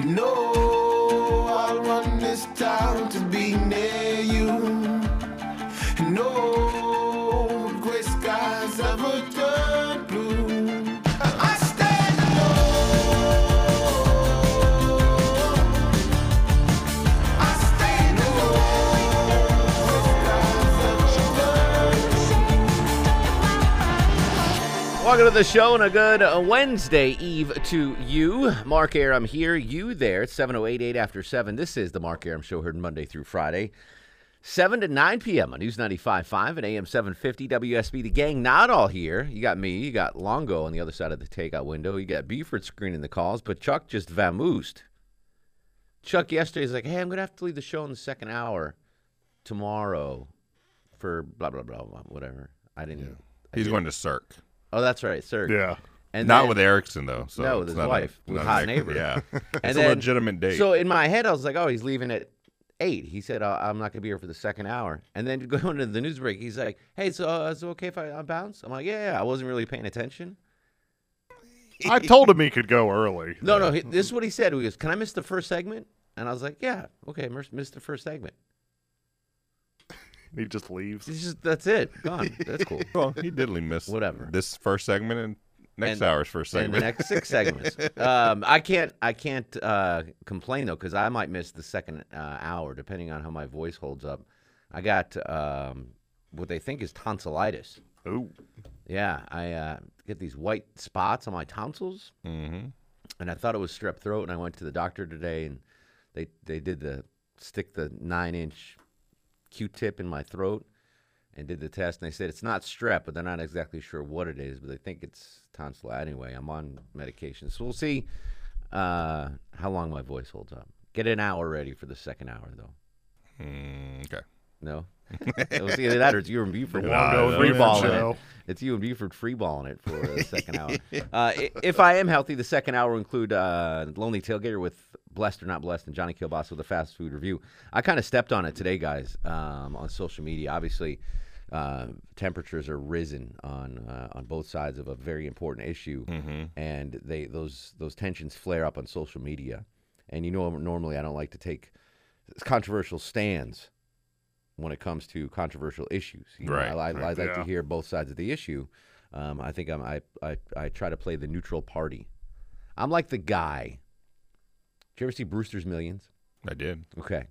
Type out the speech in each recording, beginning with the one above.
No, Welcome to the show and a good uh, Wednesday Eve to you. Mark Arum here, you there. It's 7.08, after 7. This is the Mark Arum Show heard Monday through Friday. 7 to 9 p.m. on News 95.5 and AM 750 WSB. The gang not all here. You got me. You got Longo on the other side of the takeout window. You got Buford screening the calls, but Chuck just vamoosed. Chuck yesterday yesterday's like, hey, I'm going to have to leave the show in the second hour tomorrow for blah, blah, blah, blah whatever. I didn't. I He's didn't- going to Cirque. Oh, that's right, sir. Yeah. And not then- with Erickson though. So No, with his not a- wife, with hot neighbor. Yeah, And it's a legitimate date. So in my head, I was like, "Oh, he's leaving at 8. He said, uh, "I'm not gonna be here for the second hour." And then going to the news break, he's like, "Hey, so uh, is it okay if I, I bounce?" I'm like, "Yeah, yeah." I wasn't really paying attention. I told him he could go early. No, no. He, this is what he said. He goes, "Can I miss the first segment?" And I was like, "Yeah, okay, miss the first segment." He just leaves. It's just that's it. Gone. That's cool. well, he didly miss Whatever. this first segment and next And- hour's first and the segment. next six segments. Um, I can't, I can't uh, complain though because I might miss the second uh, hour depending on how my voice holds up. I got um, what they think is tonsillitis. Ooh. Yeah, I uh, get these white spots on my tonsils, mm-hmm. and I thought it was strep throat. And I went to the doctor today, and they they did the stick the nine inch Q-tip in my throat and did the test. And they said it's not strep, but they're not exactly sure what it is. But they think it's tonsil. Anyway, I'm on medication, so we'll see uh, how long my voice holds up. Get an hour ready for the second hour, though. Mm, okay. No. it was either that or it's you and Buford Nah, free balling it. It's you and Buford free balling it for the second hour. Uh, if I am healthy, the second hour will include uh, Lonely Tailgater with Blessed or Not Blessed and Johnny Kilbasa with a fast food review. I kind of stepped on it today, guys, um, on social media. Obviously, uh, temperatures are risen on uh, on both sides of a very important issue, and they those those tensions flare up on social media. And you know, normally I don't like to take controversial stands when it comes to controversial issues. You know, I, I, right. I like to hear both sides of the issue. Um, I think I'm, I, I I try to play the neutral party. I'm like the guy. Did you ever see Brewster's Millions? I did. Okay,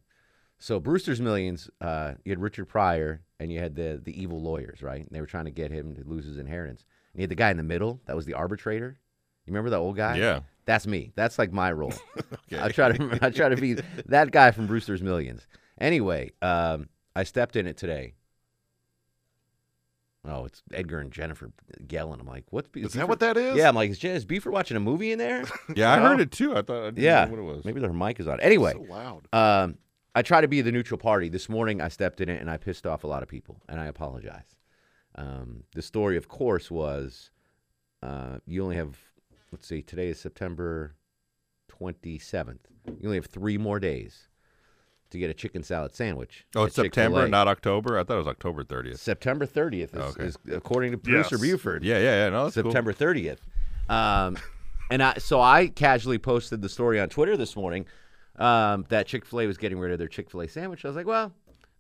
so Brewster's Millions, uh, you had Richard Pryor and you had the the evil lawyers, right? And they were trying to get him to lose his inheritance. And you had the guy in the middle that was the arbitrator. You remember that old guy? Yeah. That's me. That's like my role. Okay. I try to I try to be that guy from Brewster's Millions. Anyway, um, I stepped in it today. Oh, it's Edgar and Jennifer yelling. I'm like, what's Is that what that is? Yeah, I'm like, is, Je- is Beaver watching a movie in there? Yeah, I heard it too. I thought. I didn't yeah, know what it was. maybe their mic is on. Anyway, So loud. um, I try to be the neutral party. This morning, I stepped in it and I pissed off a lot of people, and I apologize. Um, the story, of course, was uh, you only have, let's see, today is September 27th. You only have three more days to get a chicken salad sandwich. Oh, it's September, Chick-fil-A. not October. I thought it was October 30th. September 30th, is, Okay. is according to producer Yes. Buford. Yeah, yeah, yeah. No, that's cool. September 30th. Um, and I, so I casually posted the story on Twitter this morning um, that Chick fil A was getting rid of their Chick fil A sandwich. I was like, well,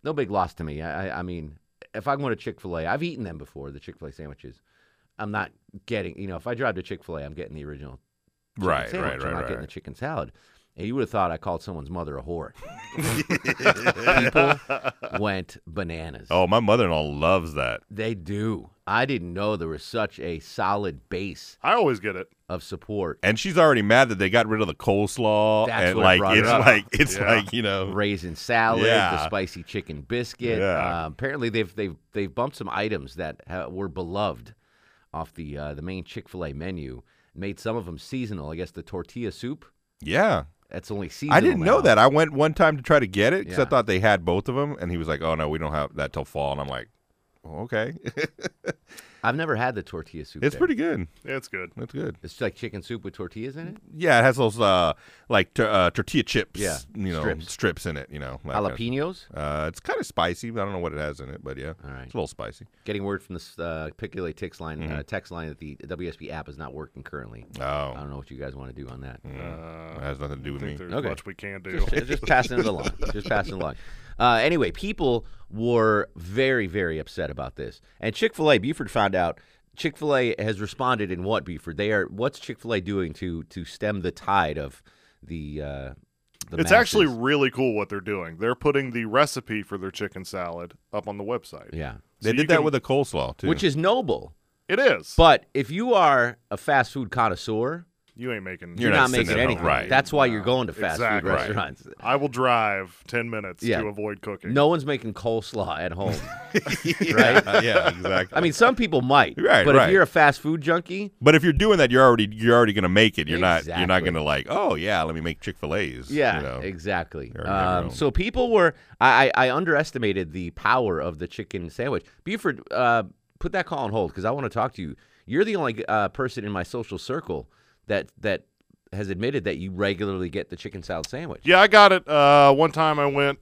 no big loss to me. I, I, I mean, if I'm going to Chick fil A, I've eaten them before, the Chick fil A sandwiches. I'm not getting, you know, if I drive to Chick fil A, I'm getting the original chicken Right, sandwich. right, I'm not right. getting the chicken salad. And you would have thought I called someone's mother a whore. People went bananas. Oh, my mother-in-law loves that. They do. I didn't know there was such a solid base I always get it. of support. And she's already mad that they got rid of the coleslaw. That's and what like brought it it's up. like it's Yeah. like, you know. Raisin salad, the Yeah. spicy chicken biscuit. Yeah. Uh, apparently, they've they've they've bumped some items that ha- were beloved off the uh, the main Chick Fil A menu. Made some of them seasonal. I guess the tortilla soup. Yeah. That's only seasonal. I didn't know that. I went one time to try to get it because Yeah. I thought they had both of them, and he was like, "Oh no, we don't have that till fall." And I'm like, "Okay, I've never had the tortilla soup. it's there. pretty good. Yeah, It's good. It's good." It's like chicken soup with tortillas in it. Yeah, it has those uh like t- uh, tortilla chips, Yeah, you know, strips. strips, in it. You know, that kind of- Jalapenos. Uh, it's kind of spicy. I don't know what it has in it, but yeah, All right. it's a little spicy. Getting word from the uh, Piccoli text line, Mm-hmm. uh, text line that the WSB app is not working currently. Oh, I Oh, don't know what you guys want to do on that. Uh, it has nothing to do I with think me. there's Okay. much we can do. just, just passing it along. Just passing it along. Uh, anyway, people were very, very upset about this. And Chick fil A, Buford found out Chick fil A has responded in what, Buford? They are what's Chick fil A doing to to stem the tide of the uh the It's actually really cool what they're doing. They're putting the recipe for their chicken salad up on the website. Yeah. They So you did that can- with a coleslaw too. Which is noble. It is. But if you are a fast food connoisseur, you ain't making. you're, You're not, not making at home, anything. right. That's why you're going to fast Exactly. food Right. restaurants. I will drive ten minutes Yeah. to avoid cooking. No one's making coleslaw at home. yeah, right? yeah, exactly. I mean, some people might, Right, but if you're a fast food junkie, but if you're doing that, you're already you're already gonna make it. You're not you're not gonna like, oh yeah, let me make Chick Fil A's. Yeah, you know? exactly. You already have your Um, so people were. I, I I underestimated the power of the chicken sandwich. Buford, uh, put that call on hold because I want to talk to you. You're the only uh, person in my social circle that that has admitted that you regularly get the chicken salad sandwich. Yeah, I got it. Uh, one time I went.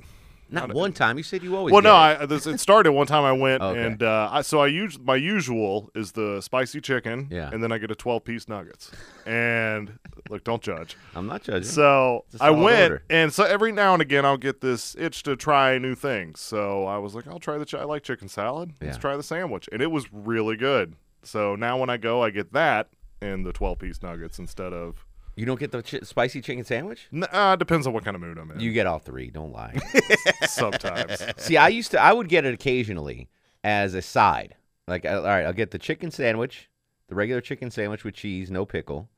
Not one time. You said you always. Well, no, it. I, this, it started one time I went, Okay. and uh, I, so I use my usual is the spicy chicken, Yeah. and then I get a twelve piece nuggets. And look, don't judge. I'm not judging. So I went, order. and so every now and again I'll get this itch to try new things. So I was like, I'll try the. Ch- I like chicken salad. Let's try the sandwich, and it was really good. So now when I go, I get that and the twelve piece nuggets instead of. you don't get the chi- spicy chicken sandwich. N- Uh, depends on what kind of mood I'm in. You get all three. Don't lie. sometimes. See, I used to. I would get it occasionally as a side. Like, all right, I'll get the chicken sandwich, the regular chicken sandwich with cheese, no pickle,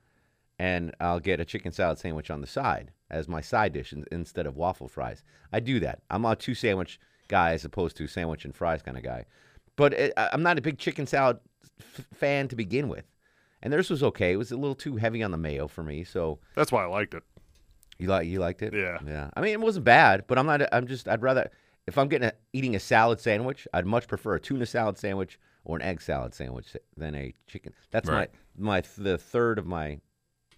and I'll get a chicken salad sandwich on the side as my side dish in, instead of waffle fries. I do that. I'm a two sandwich guy as opposed to sandwich and fries kind of guy. But it, I- I'm not a big chicken salad f- fan to begin with. And theirs was okay. It was a little too heavy on the mayo for me. So That's why I liked it. you like you liked it? Yeah. Yeah. I mean, it wasn't bad, but I'm not. I'm just. I'd rather if I'm getting a, eating a salad sandwich, I'd much prefer a tuna salad sandwich or an egg salad sandwich than a chicken. That's Right. my my the third of my.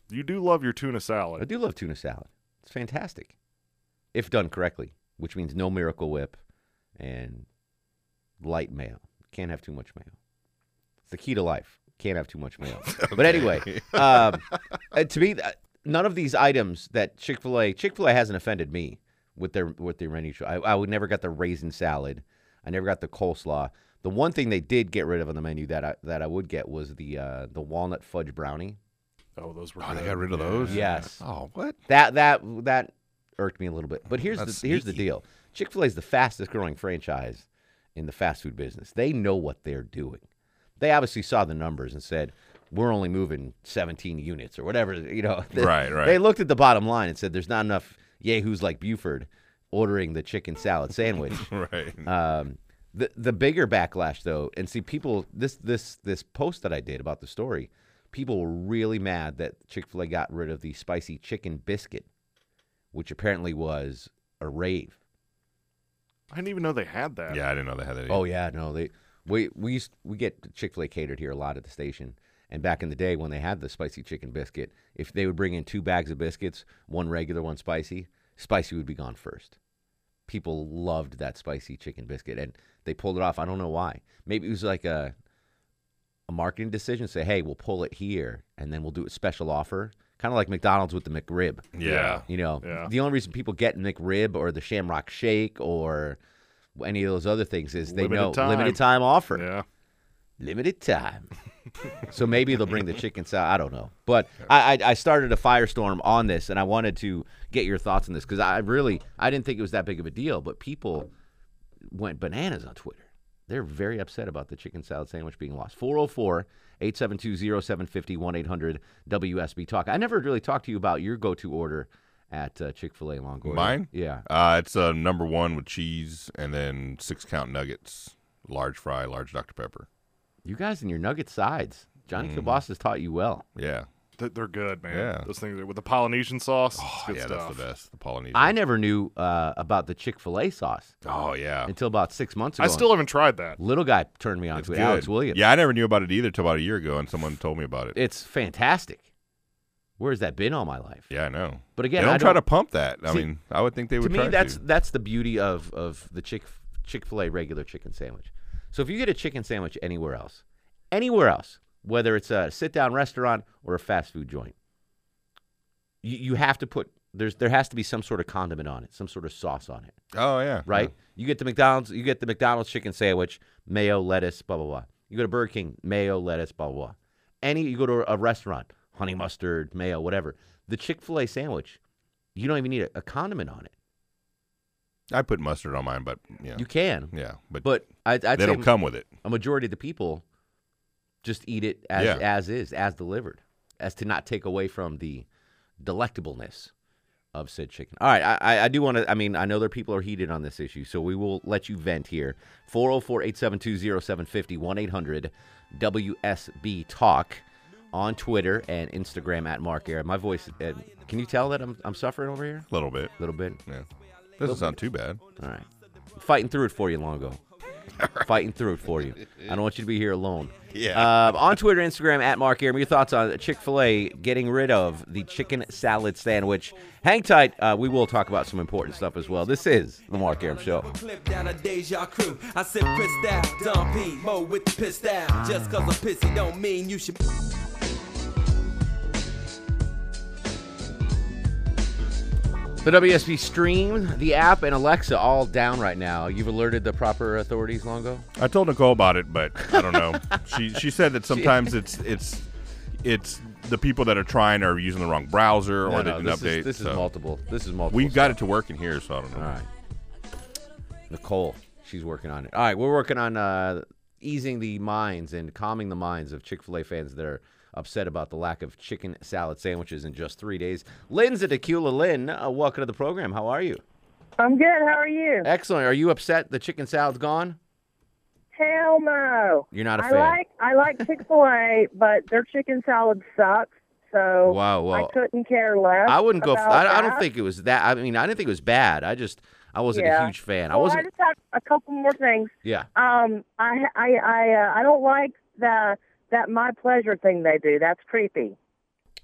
You do love your tuna salad. I do love tuna salad. It's fantastic, if done correctly, which means no Miracle Whip and light mayo. Can't have too much mayo. It's the key to life. Can't have too much mayo. But anyway, um, uh, to me, uh, none of these items that Chick Fil A Chick Fil A hasn't offended me with their with their menu. I, I would never got the raisin salad. I never got the coleslaw. The one thing they did get rid of on the menu that I that I would get was the uh, the walnut fudge brownie. Oh, those were. Oh, they got rid of those? Yes. Oh, what? That that that irked me a little bit. But here's That's the here's the deal. Chick Fil A is the fastest growing franchise in the fast food business. They know what they're doing. They obviously saw the numbers and said, "We're only moving 17 units or whatever." You know, They- Right, right. They looked at the bottom line and said, "There's not enough yahoos like Buford ordering the chicken salad sandwich." Right. Um, the the bigger backlash though, and see people this this this post that I did about the story, people were really mad that Chick Fil A got rid of the spicy chicken biscuit, which apparently was a rave. I didn't even know they had that. yeah, I didn't know they had that. Oh yeah, no, they we we used we get Chick Fil A catered here a lot at the station. And back in the day when they had the spicy chicken biscuit, if they would bring in two bags of biscuits, one regular, one spicy, spicy would be gone first. People loved that spicy chicken biscuit, and they pulled it off. I don't know why. Maybe it was like a a marketing decision. Say, hey, we'll pull it here, and then we'll do a special offer, kind of like McDonald's with the McRib. yeah. You know, Yeah. the only reason people get McRib or the Shamrock Shake or any of those other things is they Limited know time. limited time offer, Yeah. limited time. so maybe they'll bring the chicken salad. I don't know, but I, I I started a firestorm on this, and I wanted to get your thoughts on this because I really I didn't think it was that big of a deal, but people went bananas on Twitter. They're very upset about the chicken salad sandwich being lost. 404 872 0750 1 800 WSB Talk. I never really talked to you about your go to order at uh, Chick fil A Longhorn. Mine? Yeah. Uh, it's uh, number one with cheese and then six count nuggets, large fry, large Dr. Pepper. You guys and your nugget sides. Johnny. Kilboss has taught you well. Yeah. Th- They're good, man. Yeah. Those things are, with the Polynesian sauce. Oh, good yeah, stuff. that's the best. The Polynesian. I never knew uh, about the Chick Fil A sauce oh yeah. until about six months ago. I still haven't tried that. little guy turned me on It's to it. good. Alex Williams. Yeah, I never knew about it either till about a year ago, and someone told me about it. it's fantastic. Where's that been all my life? yeah, I know. But again, they don't I try don't- to pump that. I See, mean, I would think they would. to me try that's to. that's the beauty of of the chick Chick Fil A regular chicken sandwich. So if you get a chicken sandwich anywhere else, anywhere else, whether it's a sit down restaurant or a fast food joint, you, you have to put there's there has to be some sort of condiment on it, some sort of sauce on it, Oh yeah. right? You get the McDonald's, you get the McDonald's chicken sandwich, mayo, lettuce, blah blah blah. You go to Burger King, mayo, lettuce, blah blah blah. Any you go to a restaurant, honey mustard, mayo, whatever. The Chick Fil A sandwich, you don't even need a, a condiment on it. I put mustard on mine, but yeah, You can, yeah, but, But I, I'd they don't come with it. a majority of the people just eat it as Yeah. as is, as delivered, as to not take away from the delectableness of said chicken. All right, I, I- do want to. I mean, I know there people are heated on this issue, so we will let you vent here. 404-872-0750, 1-800 WSB Talk on Twitter and Instagram at Mark Air. My voice. Uh, can you tell that I'm I'm suffering over here A little bit. a little bit? Yeah. Doesn't sound too bad. All right. Fighting through it for you, Longo. Fighting through it for you. I don't want you to be here alone. Yeah. Uh, on Twitter, Instagram, at Mark Arum, your thoughts on Chick fil A getting rid of the chicken salad sandwich. Hang tight. Uh, we will talk about some important stuff as well. This is The Mark Arum Show. Clip down a Deja crew. I said pissed out, Dumpy, Mo with the pissed out. Just cause I'm pissy don't mean you should. The WSB stream, the app, and Alexa all down right now. You've alerted the proper authorities, Longo? I told Nicole about it, but I don't know. she she said that sometimes it's it's it's the people that are trying are using the wrong browser or No, they no, didn't this update. Is, this is multiple. This is multiple. We've got it to work in here, so I don't know. All right. Nicole, she's working on it. All right, we're working on uh, easing the minds and calming the minds of Chick fil A fans that are upset about the lack of chicken salad sandwiches in just three days. Lynn's at Tequila. Lynn, uh, welcome to the program. How are you? I'm good. How are you? Excellent. Are you upset the chicken salad's gone? Hell no. You're not a I fan. like I like Chick Fil A, but their chicken salad sucks. So Wow, well, I couldn't care less. I wouldn't go. F- I, I don't think it was that. I mean, I didn't think it was bad. I just, I wasn't a huge fan. I wasn't. I just have a couple more things. yeah. Um, I I I uh, I don't like the that my pleasure thing they do. That's creepy.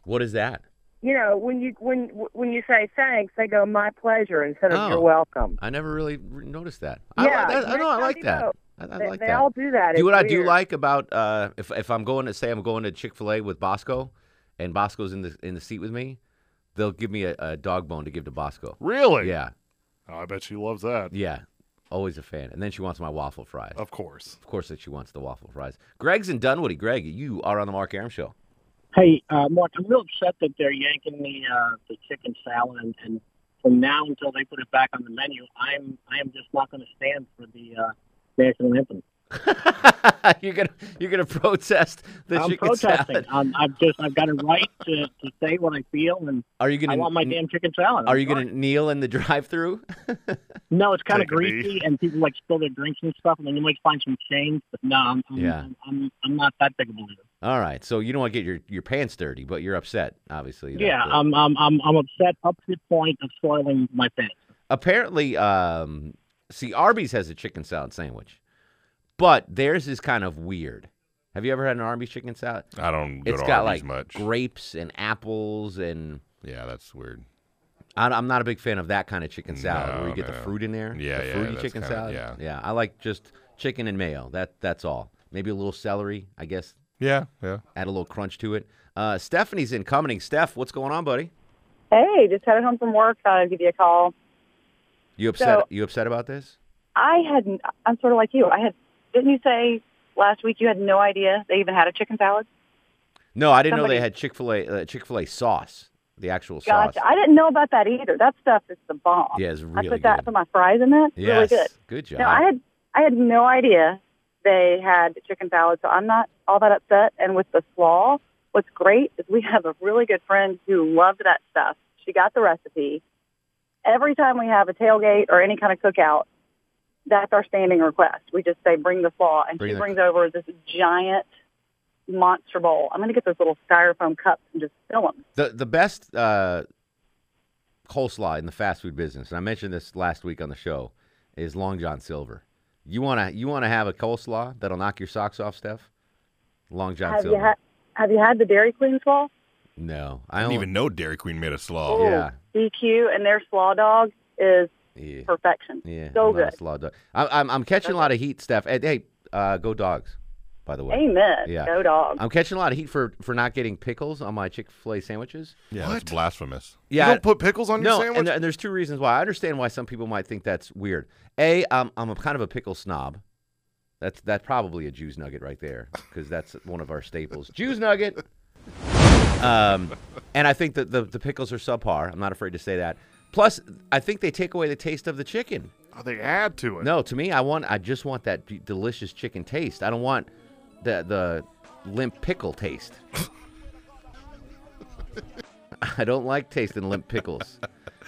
What is that? You know, when you when when you say thanks, they go my pleasure instead of Oh. you're welcome. I never really noticed that. I, Yeah, like that. I know. I like that. go, I, I they like they that. all do that. Do It's what I do like about uh, if if I'm going to say I'm going to Chick Fil A with Bosco, and Bosco's in the in the seat with me, they'll give me a, a dog bone to give to Bosco. Really? Yeah, Oh, I bet she loves that. yeah, always a fan. And then she wants my waffle fries. Of course. Of course, that she wants the waffle fries. Greg's in Dunwoody. Greg, you are on the Mark Arum show. Hey, uh, Mark, I'm real upset that they're yanking the uh, the chicken salad, and, and from now until they put it back on the menu, I'm I am just not going to stand for the uh, national anthem. you're gonna you're gonna protest the I'm chicken protesting. salad. I'm, I've just I've got a right to, to say what I feel, and Are you gonna I want my damn chicken salad. Are I'm you gonna kneel in the drive-through? No, it's kind of Take a greasy, and people like spill their drinks and stuff, and then you might find some change. But no, I'm I'm, Yeah. I'm, I'm I'm not that big of a believer. All right, so you don't want to get your, your pants dirty, but you're upset, obviously. Yeah, uh, I'm I'm I'm I'm upset up to the point of soiling my pants. apparently, um, see, Arby's has a chicken salad sandwich, but theirs is kind of weird. Have you ever had an Arby's chicken salad? I don't go It's to got Arby's like much. grapes and apples, and Yeah, that's weird. I, I'm not a big fan of that kind of chicken salad where you get the fruit in there. Yeah, the yeah, fruity that's chicken kinda- salad. yeah. yeah. I like just chicken and mayo. That that's all. Maybe a little celery, I guess. Yeah, yeah. Add a little crunch to it. Uh, Stephanie's incoming. Steph, what's going on, buddy? Hey, just headed home from work. Thought I'd give you a call. You upset? So- you upset about this? I had, I'm sort of like you. I had, didn't you say last week you had no idea they even had a chicken salad? No, I didn't know they had Chick Fil A uh, Chick Fil A sauce, the actual sauce. Gotcha. I didn't know about that either. That stuff is the bomb. Yeah, it's really I put that good. for my fries in it. yes, Really good. Good job. No, I had, I had no idea they had chicken salad, so I'm not all that upset. And with the slaw, what's great is we have a really good friend who loved that stuff. She got the recipe. Every time we have a tailgate or any kind of cookout, that's our standing request. We just say, bring the slaw. And Bring she the- brings over this giant monster bowl. I'm going to get those little styrofoam cups and just fill them. The the best uh, coleslaw in the fast food business, and I mentioned this last week on the show, is Long John Silver. You wanna you wanna have a coleslaw that'll knock your socks off, Steph? Long John Have Silver. you had Have you had the Dairy Queen slaw? no, I I didn't don't even know Dairy Queen made a slaw. Oh, Yeah. DQ and their slaw dog is Yeah, perfection. yeah, so I'm not a good. slaw dog. I, I'm I'm catching a lot of heat, Steph. Hey, hey, uh, go dogs. By the way, Amen. Yeah. Go dog. I'm catching a lot of heat for for not getting pickles on my Chick Fil A sandwiches. Yeah, What? that's blasphemous. Yeah, You don't put pickles on no, your sandwich? and, and there's two reasons why. I understand why some people might think that's weird. A, I'm I'm a kind of a pickle snob. That's that's probably a Jews nugget right there because that's one of our staples. Jews nugget. Um, and I think that the the pickles are subpar. I'm not afraid to say that. Plus, I think they take away the taste of the chicken. Oh, they add to it. No, to me, I want I just want that d- delicious chicken taste. I don't want the the limp pickle taste. I don't like tasting limp pickles.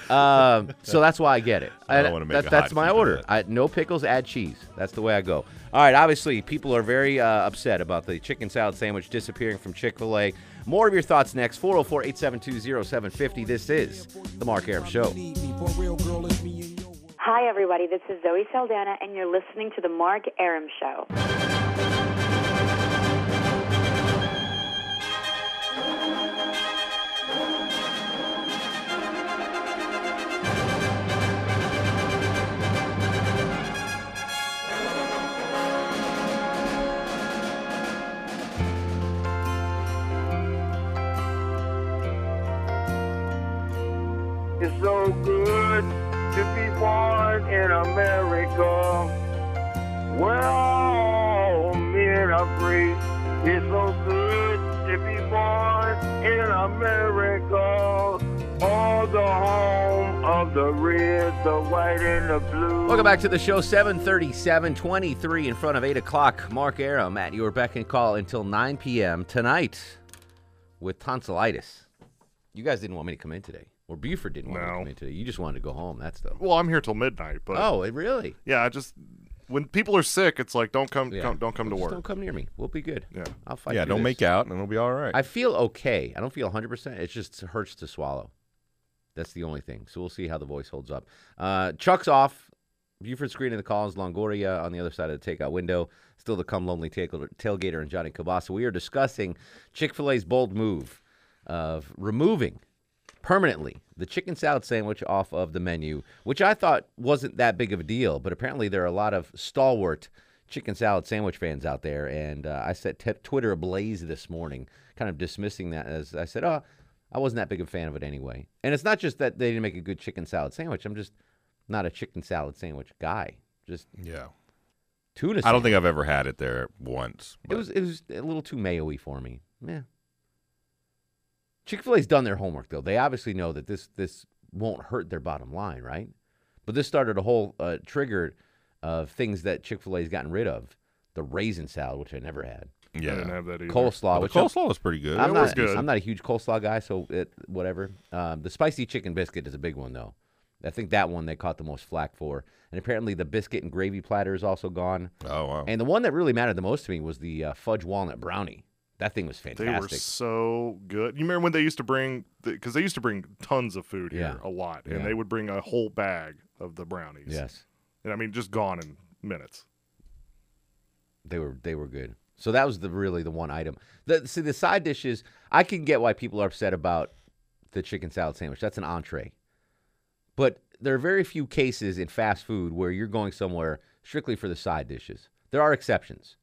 Um, so that's why I get it. I don't And wanna make that- a that's hot my order. that. I, no pickles, add cheese. That's the way I go. All right. Obviously, people are very uh, upset about the chicken salad sandwich disappearing from Chick Fil A. More of your thoughts next. 404-872-0750. This is the Mark Arum Show. Hi, everybody. This is Zoe Saldana, and you're listening to The Mark Arum Show. So good to be born in America, where all men are free. It's so good to be born in America, all the home of the red, the white, and the blue. Welcome back to the show. 737, 23 in front of 8 o'clock. Mark Arum at your beck and call until 9 p.m. tonight with tonsillitis. You guys didn't want me to come in today. Or Buford didn't want me to come in today. You just wanted to go home. That's the. Well, I'm here till midnight, but Oh, really? yeah, I just when people are sick, it's like don't come, Yeah. come don't come to work. Don't come near me. We'll be good. Yeah. I'll fight. yeah, don't this. make out, and it'll be all right. I feel okay. I don't feel 100%. It just hurts to swallow. That's the only thing. So we'll see how the voice holds up. Uh, Chuck's off. Buford screening the calls. Longoria on the other side of the takeout window. Still the come lonely tail- tailgater and Johnny Cabasa. We are discussing Chick fil A's bold move of removing permanently the chicken salad sandwich off of the menu, which I thought wasn't that big of a deal, but apparently there are a lot of stalwart chicken salad sandwich fans out there. And uh, I set t- Twitter ablaze this morning, kind of dismissing that as I said, oh, I wasn't that big of a fan of it anyway. And it's not just that they didn't make a good chicken salad sandwich. I'm just not a chicken salad sandwich guy. Just yeah, tuna. I don't think I've ever had it there once. It was it was a little too mayo-y for me. Yeah. Chick Fil A's done their homework though. They obviously know that this this won't hurt their bottom line, right? But this started a whole uh, trigger of things that Chick Fil A's gotten rid of. The raisin salad, which I never had. Yeah, I yeah. didn't have that either. Coleslaw, the which coleslaw was pretty good. I'm It not, was good. I'm not a huge coleslaw guy, so it whatever. Um, the spicy chicken biscuit is a big one though. I think that one they caught the most flack for. And apparently the biscuit and gravy platter is also gone. oh wow. And the one that really mattered the most to me was the uh, fudge walnut brownie. That thing was fantastic. They were so good. You remember when they used to bring because they used to bring tons of food here, Yeah. a lot, Yeah. and they would bring a whole bag of the brownies. yes. and I mean just gone in minutes. They were they were good. So that was the really the one item. The see the side dishes. I can get why people are upset about the chicken salad sandwich. That's an entree, but there are very few cases in fast food where you're going somewhere strictly for the side dishes. There are exceptions.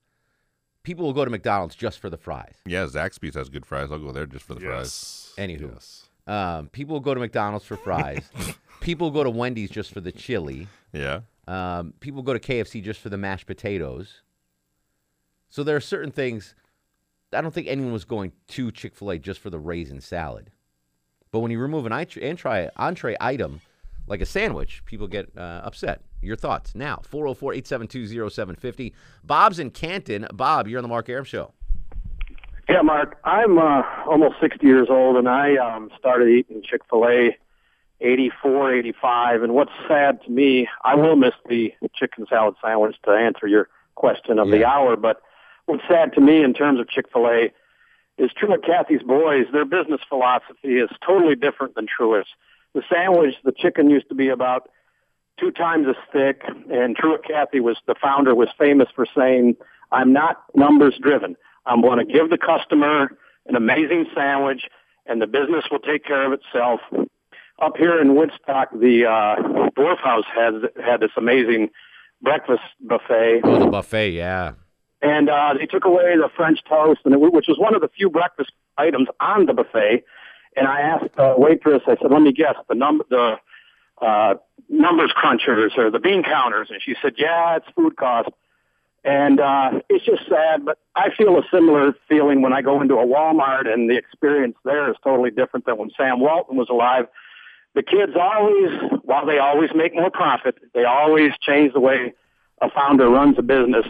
People will go to McDonald's just for the fries. yeah, Zaxby's has good fries. I'll go there just for the fries. Anywho. Yes. Um, people will go to McDonald's for fries. people go to Wendy's just for the chili. Yeah. Um, people go to KFC just for the mashed potatoes. So there are certain things. I don't think anyone was going to Chick Fil A just for the raisin salad. But when you remove an entree, entree, entree item like a sandwich, people get uh, upset. Your thoughts now 404 872 0750. Bob's in Canton. Bob, you're on the Mark Arum Show. Yeah, Mark, I'm uh, almost 60 years old, and I um, started eating Chick fil A 84, 85. And what's sad to me, I will miss the chicken salad sandwich to answer your question of the hour, but what's sad to me in terms of Chick Fil A is Truett Cathy's boys. Their business philosophy is totally different than Truett's. The sandwich, the chicken used to be about two times as thick, and Truett Cathy was the founder was famous for saying, "I'm not numbers driven. I'm going to give the customer an amazing sandwich, and the business will take care of itself." Up here in Woodstock, the uh, Dwarf House has had this amazing breakfast buffet. Oh, the buffet, yeah. and uh, they took away the French toast, and it, which was one of the few breakfast items on the buffet. And I asked the waitress, I said, "Let me guess the number, the uh, numbers crunchers or the bean counters?" And she said, "Yeah, it's food cost." And uh, it's just sad, but I feel a similar feeling when I go into a Walmart, and the experience there is totally different than when Sam Walton was alive. The kids always, while they always make more profit, they always change the way a founder runs a business.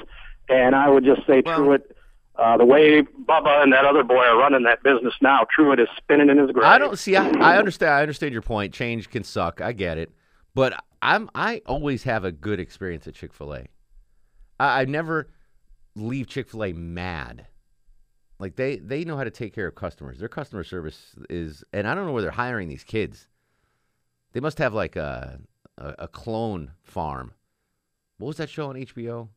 And I would just say, Truett, uh, the way Bubba and that other boy are running that business now, Truett is spinning in his grave. I don't see. I, I understand. I understand your point. Change can suck. I get it, but I'm. I always have a good experience at Chick Fil A. I, I never leave Chick Fil A mad. Like they they know how to take care of customers. Their customer service is, and I don't know where they're hiring these kids. They must have like a a, a clone farm. What was that show on HBO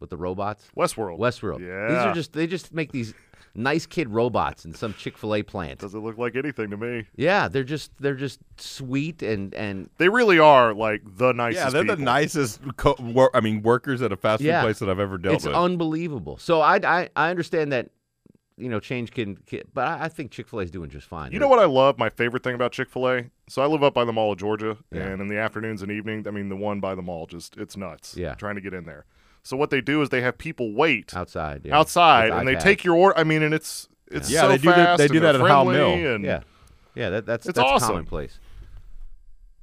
with the robots? Westworld. Westworld. Yeah. These are just they just make these nice kid robots in some Chick Fil A plant. Doesn't look like anything to me. Yeah, they're just they're just sweet and and They really are like the nicest. Yeah, they're the nicest. Co- wor- I mean, workers at a fast food Yeah. place that I've ever dealt it's with. It's unbelievable. So I, I I understand that you know change can, can but I, I think Chick Fil A is doing just fine. You know what I love? My favorite thing about Chick Fil A. So I live up by the Mall of Georgia, Yeah. and in the afternoons and evenings, I mean, the one by the mall, just it's nuts. Yeah. trying to get in there. So what they do is they have people wait outside yeah, outside, with and they iPads. take your order. I mean, and it's it's Yeah, so they do that- fast they do that they're at Hal friendly, Mill. And Yeah, yeah, that, that's It's that's awesome. commonplace.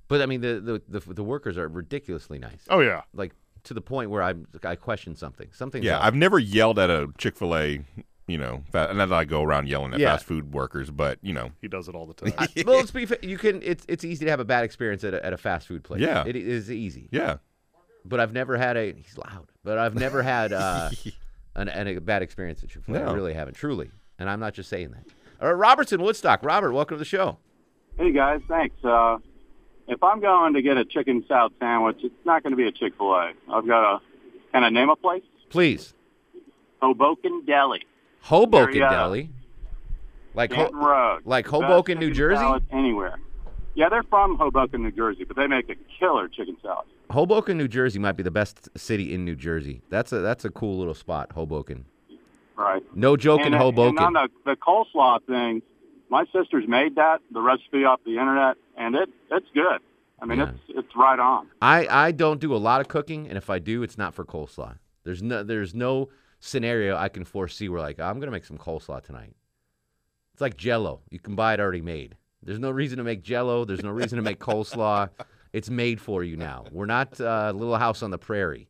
But I mean the, the the the workers are ridiculously nice. Oh yeah, like to the point where I I question something. Something. yeah, I've never yelled at a Chick Fil A. You know, fa- and not that I go around yelling at Yeah. fast food workers, but you know, he does it all the time. well, let's be. fa- You can. It's it's easy to have a bad experience at a, at a fast food place. Yeah. it is easy. yeah. But I've never had a. He's loud. But I've never had uh, an, an, a bad experience at Chick Fil A. I No. really haven't. Truly, and I'm not just saying that. All right, Robertson Woodstock. Robert, welcome to the show. Hey guys, thanks. Uh, if I'm going to get a chicken salad sandwich, it's not going to be a Chick Fil A. I've got a. Can I name a place? Please, Hoboken Deli, Hoboken Deli. Like Ho- Road. like The best Hoboken, New Jersey? Anywhere. Yeah, they're from Hoboken, New Jersey, but they make a killer chicken salad. Hoboken, New Jersey might be the best city in New Jersey. That's a that's a cool little spot, Hoboken. Right. No joke in uh, Hoboken. And on the, the coleslaw thing, my sister's made that the recipe off the internet, and it it's good. I mean, Yeah. it's it's right on. I, I don't do a lot of cooking, and if I do, it's not for coleslaw. There's no there's no scenario I can foresee where like I'm gonna make some coleslaw tonight. It's like Jello. You can buy it already made. There's no reason to make Jello. There's no reason to make coleslaw. It's made for you now. We're not uh, Little House on the Prairie,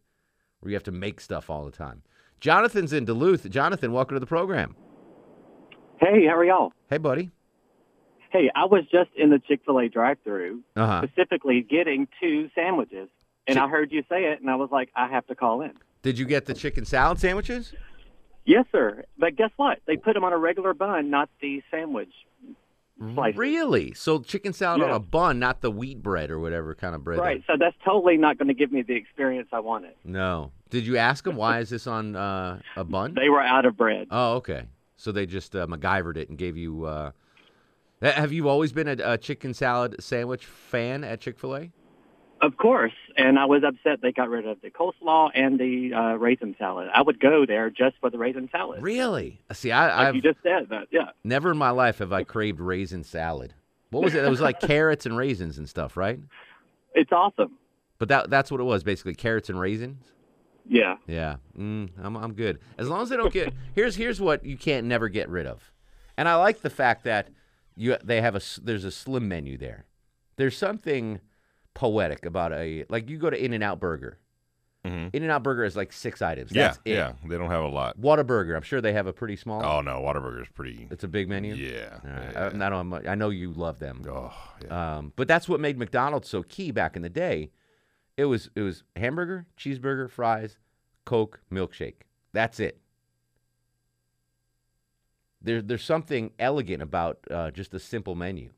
where you have to make stuff all the time. Jonathan's in Duluth. Jonathan, welcome to the program. Hey, how are y'all? Hey, buddy. Hey, I was just in the Chick Fil A drive-through, Uh huh. specifically getting two sandwiches, and I heard you say it, and I was like, I have to call in. Did you get the chicken salad sandwiches? Yes, sir. But guess what? They put them on a regular bun, not the sandwich. Slices. Really? So chicken salad on a bun, not the wheat bread or whatever kind of bread. that- Right. So that's totally not going to give me the experience I wanted. No. Did you ask them why is this on uh, a bun? They were out of bread. Oh, okay. So they just uh, MacGyvered it and gave you. Uh... Have you always been a, a chicken salad sandwich fan at Chick Fil A? Of course. And I was upset they got rid of the coleslaw and the uh, raisin salad. I would go there just for the raisin salad. Really? See, I, Like I've you just said that. Yeah. never in my life have I craved raisin salad. What was it? It was like carrots and raisins and stuff, right? It's awesome. But that that's what it was basically carrots and raisins. Yeah. Yeah, mm, I'm I'm good as long as they don't get. Here's here's what you can't never get rid of, and I like the fact that you they have a there's a slim menu there. There's something poetic about a like you go to In and Out Burger. In and Out Burger is like six items. Mm-hmm. Yeah, That's it. yeah. They don't have a lot. Whataburger, I'm sure they have a pretty small. Oh no, Whataburger's pretty. It's a big menu. Yeah, right. I, I, don't, I know you love them. Oh, um, but that's what made McDonald's so key back in the day. It was it was hamburger, cheeseburger, fries, Coke, milkshake. That's it. There, there's something elegant about uh, just a simple menu,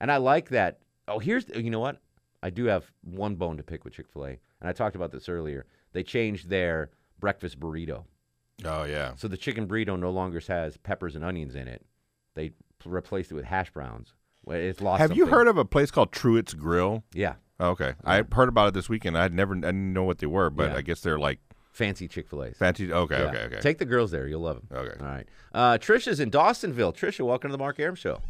and I like that. Oh, here's you know what? I do have one bone to pick with Chick Fil A, and I talked about this earlier. They changed their breakfast burrito. Oh yeah. So the chicken burrito no longer has peppers and onions in it. They p- replaced it with hash browns. Well, It's lost. Have you something. heard of a place called Truett's Grill? Yeah. Okay, I heard about it this weekend. I'd never, I didn't know what they were, but Yeah. I guess they're like fancy Chick Fil A's? fancy. Okay, okay, okay. Take the girls there. You'll love them. Okay. All right. Uh, Trisha's in Dawsonville. Trisha, welcome to the Mark Arum Show.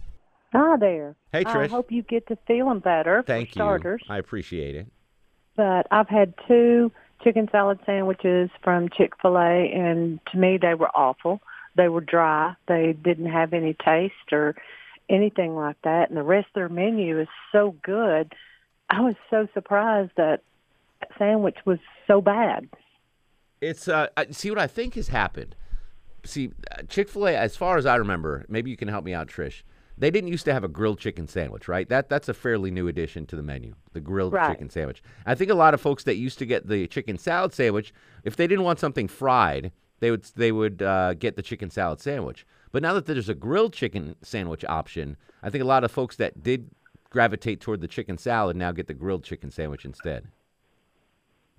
Hi there. Hey, Trish. I hope you get to feeling better Thank for you. starters. I appreciate it. But I've had two chicken salad sandwiches from Chick Fil A, and to me they were awful. They were dry. They didn't have any taste or anything like that. And the rest of their menu is so good. I was so surprised that that sandwich was so bad. It's uh, see what I think has happened. See, Chick Fil A, as far as I remember, maybe you can help me out, Trish. They didn't used to have a grilled chicken sandwich, right? That that's a fairly new addition to the menu, the grilled Right. chicken sandwich. I think a lot of folks that used to get the chicken salad sandwich, if they didn't want something fried, they would they would uh, get the chicken salad sandwich. But now that there's a grilled chicken sandwich option, I think a lot of folks that did gravitate toward the chicken salad now get the grilled chicken sandwich instead.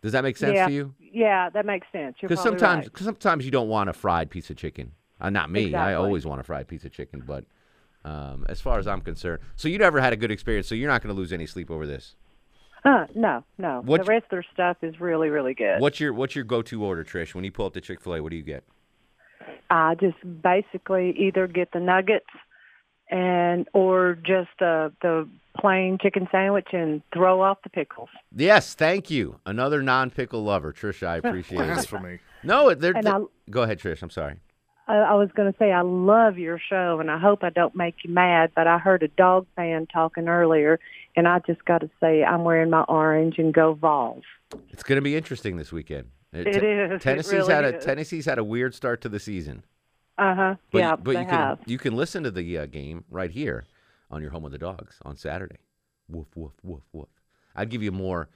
Does that make sense yeah, to you? Yeah, that makes sense. Because sometimes, right. sometimes you don't want a fried piece of chicken. Uh, not me. I always want a fried piece of chicken. But um, as far as I'm concerned, so you never had a good experience. So you're not going to lose any sleep over this. Huh, no, no. What- the rest of their stuff is really, really good. What's your What's your go to order, Trish? When you pull up to Chick Fil A, what do you get? I just basically either get the nuggets and or just uh, the plain chicken sandwich and throw off the pickles. Yes, thank you. Another non pickle lover, Trish. I appreciate it. Blasphemy. No, they're, And they're- I- go ahead, Trish. I'm sorry. I, I was going to say I love your show, and I hope I don't make you mad. But I heard a dog fan talking earlier, and I just got to say I'm wearing my orange and go Vols. It's going to be interesting this weekend. Uh, It is. It Tennessee's really had a is. Tennessee's had a weird start to the season. Uh huh. But, Yeah, but they you can have. you can listen to the uh, game right here on your home of the dogs on Saturday. Woof woof woof woof. I'd give you more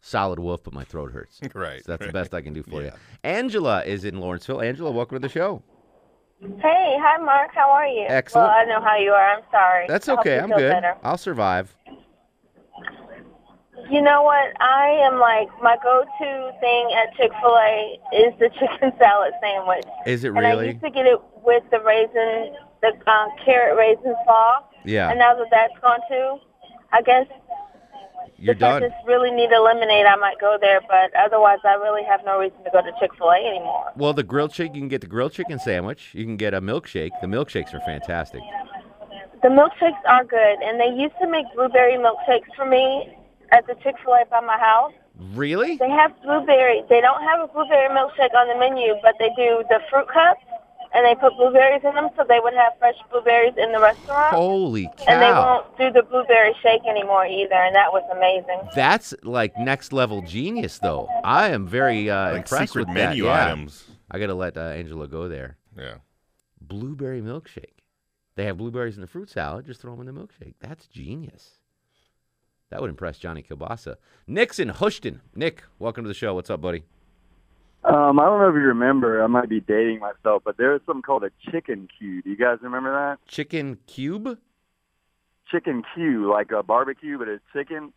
solid woof, but my throat hurts. Right, So that's the best I can do for you. Angela is in Lawrenceville. Angela, welcome to the show. Hey, hi Mark. How are you? Excellent. Well, I know how you are. I'm sorry. That's okay. I'm good. Better. I'll survive. You know what? I am like my go-to thing at Chick Fil A is the chicken salad sandwich. Is it really? And I used to get it with the raisin, the um, carrot raisin sauce. Yeah. And now that that's gone too, I guess You're if I just really need a lemonade, I might go there. But otherwise, I really have no reason to go to Chick Fil A anymore. Well, the grilled chicken, you can get the grilled chicken sandwich. You can get a milkshake. The milkshakes are fantastic. The milkshakes are good, and they used to make blueberry milkshakes for me at the Chick Fil A by my house. Really? They have blueberry. They don't have a blueberry milkshake on the menu, but they do the fruit cups, and they put blueberries in them, so they would have fresh blueberries in the restaurant. Holy cow! And they won't do the blueberry shake anymore either, and that was amazing. That's like next level genius, though. I am very uh, Like impressed secret with that. menu Yeah. items. I got to let uh, Angela go there. Yeah. Blueberry milkshake. They have blueberries in the fruit salad. Just throw them in the milkshake. That's genius. That would impress Johnny Kilbasa. Nick's in Houston. Nick, welcome to the show. What's up, buddy? Um, I don't know if you remember. I might be dating myself, but there was something called a chicken. Do you guys remember that? Chicken cube? Chicken Q, like a barbecue, but it's chicken.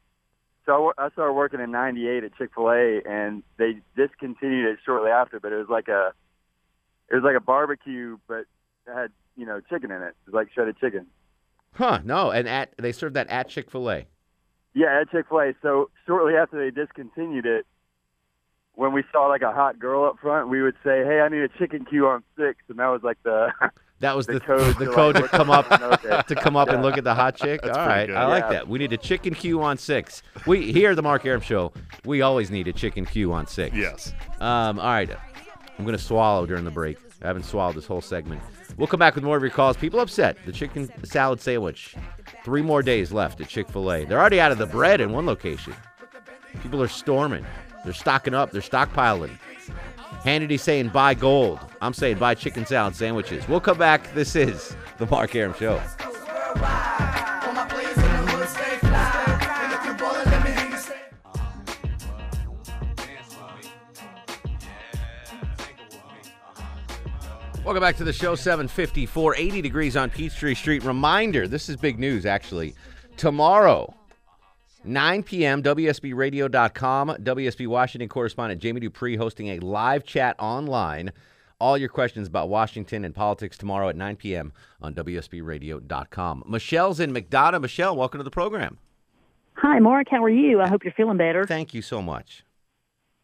So I I started working in '98 at Chick Fil A, and they discontinued it shortly after. But it was like a, it was like a barbecue, but it had you know chicken in it. It was like shredded chicken. Huh? No, and at they served that at Chick Fil A. Yeah, at Chick Fil A. So shortly after they discontinued it, when we saw like a hot girl up front, we would say, "Hey, I need a chicken Q on six, and that was like the That was the, The code the to, code like, to come up to come up and look at the hot chick. That's All pretty right, good. I like Yeah. that. We need a chicken Q on six. We here at the Mark Arum Show, we always need a chicken Q on six. Yes. Um, all right, I'm gonna swallow during the break. I haven't swallowed this whole segment. We'll come back with more of your calls. People upset. The chicken salad sandwich. Three more days left at Chick Fil A. They're already out of the bread in one location. People are storming. They're stocking up. They're stockpiling. Hannity saying buy gold. I'm saying buy chicken salad sandwiches. We'll come back. This is the Mark Arum Show. Welcome back to the show, 754, 80 degrees on Peachtree Street. Reminder this is big news, actually. Tomorrow, 9 p.m., WSBRadio.com, WSB Washington correspondent Jamie Dupree hosting a live chat online. All your questions about Washington and politics tomorrow at 9 p.m. on WSBRadio.com. Michelle's in McDonough. Michelle, welcome to the program. Hi, Mark. How are you? I hope you're feeling better. Thank you so much.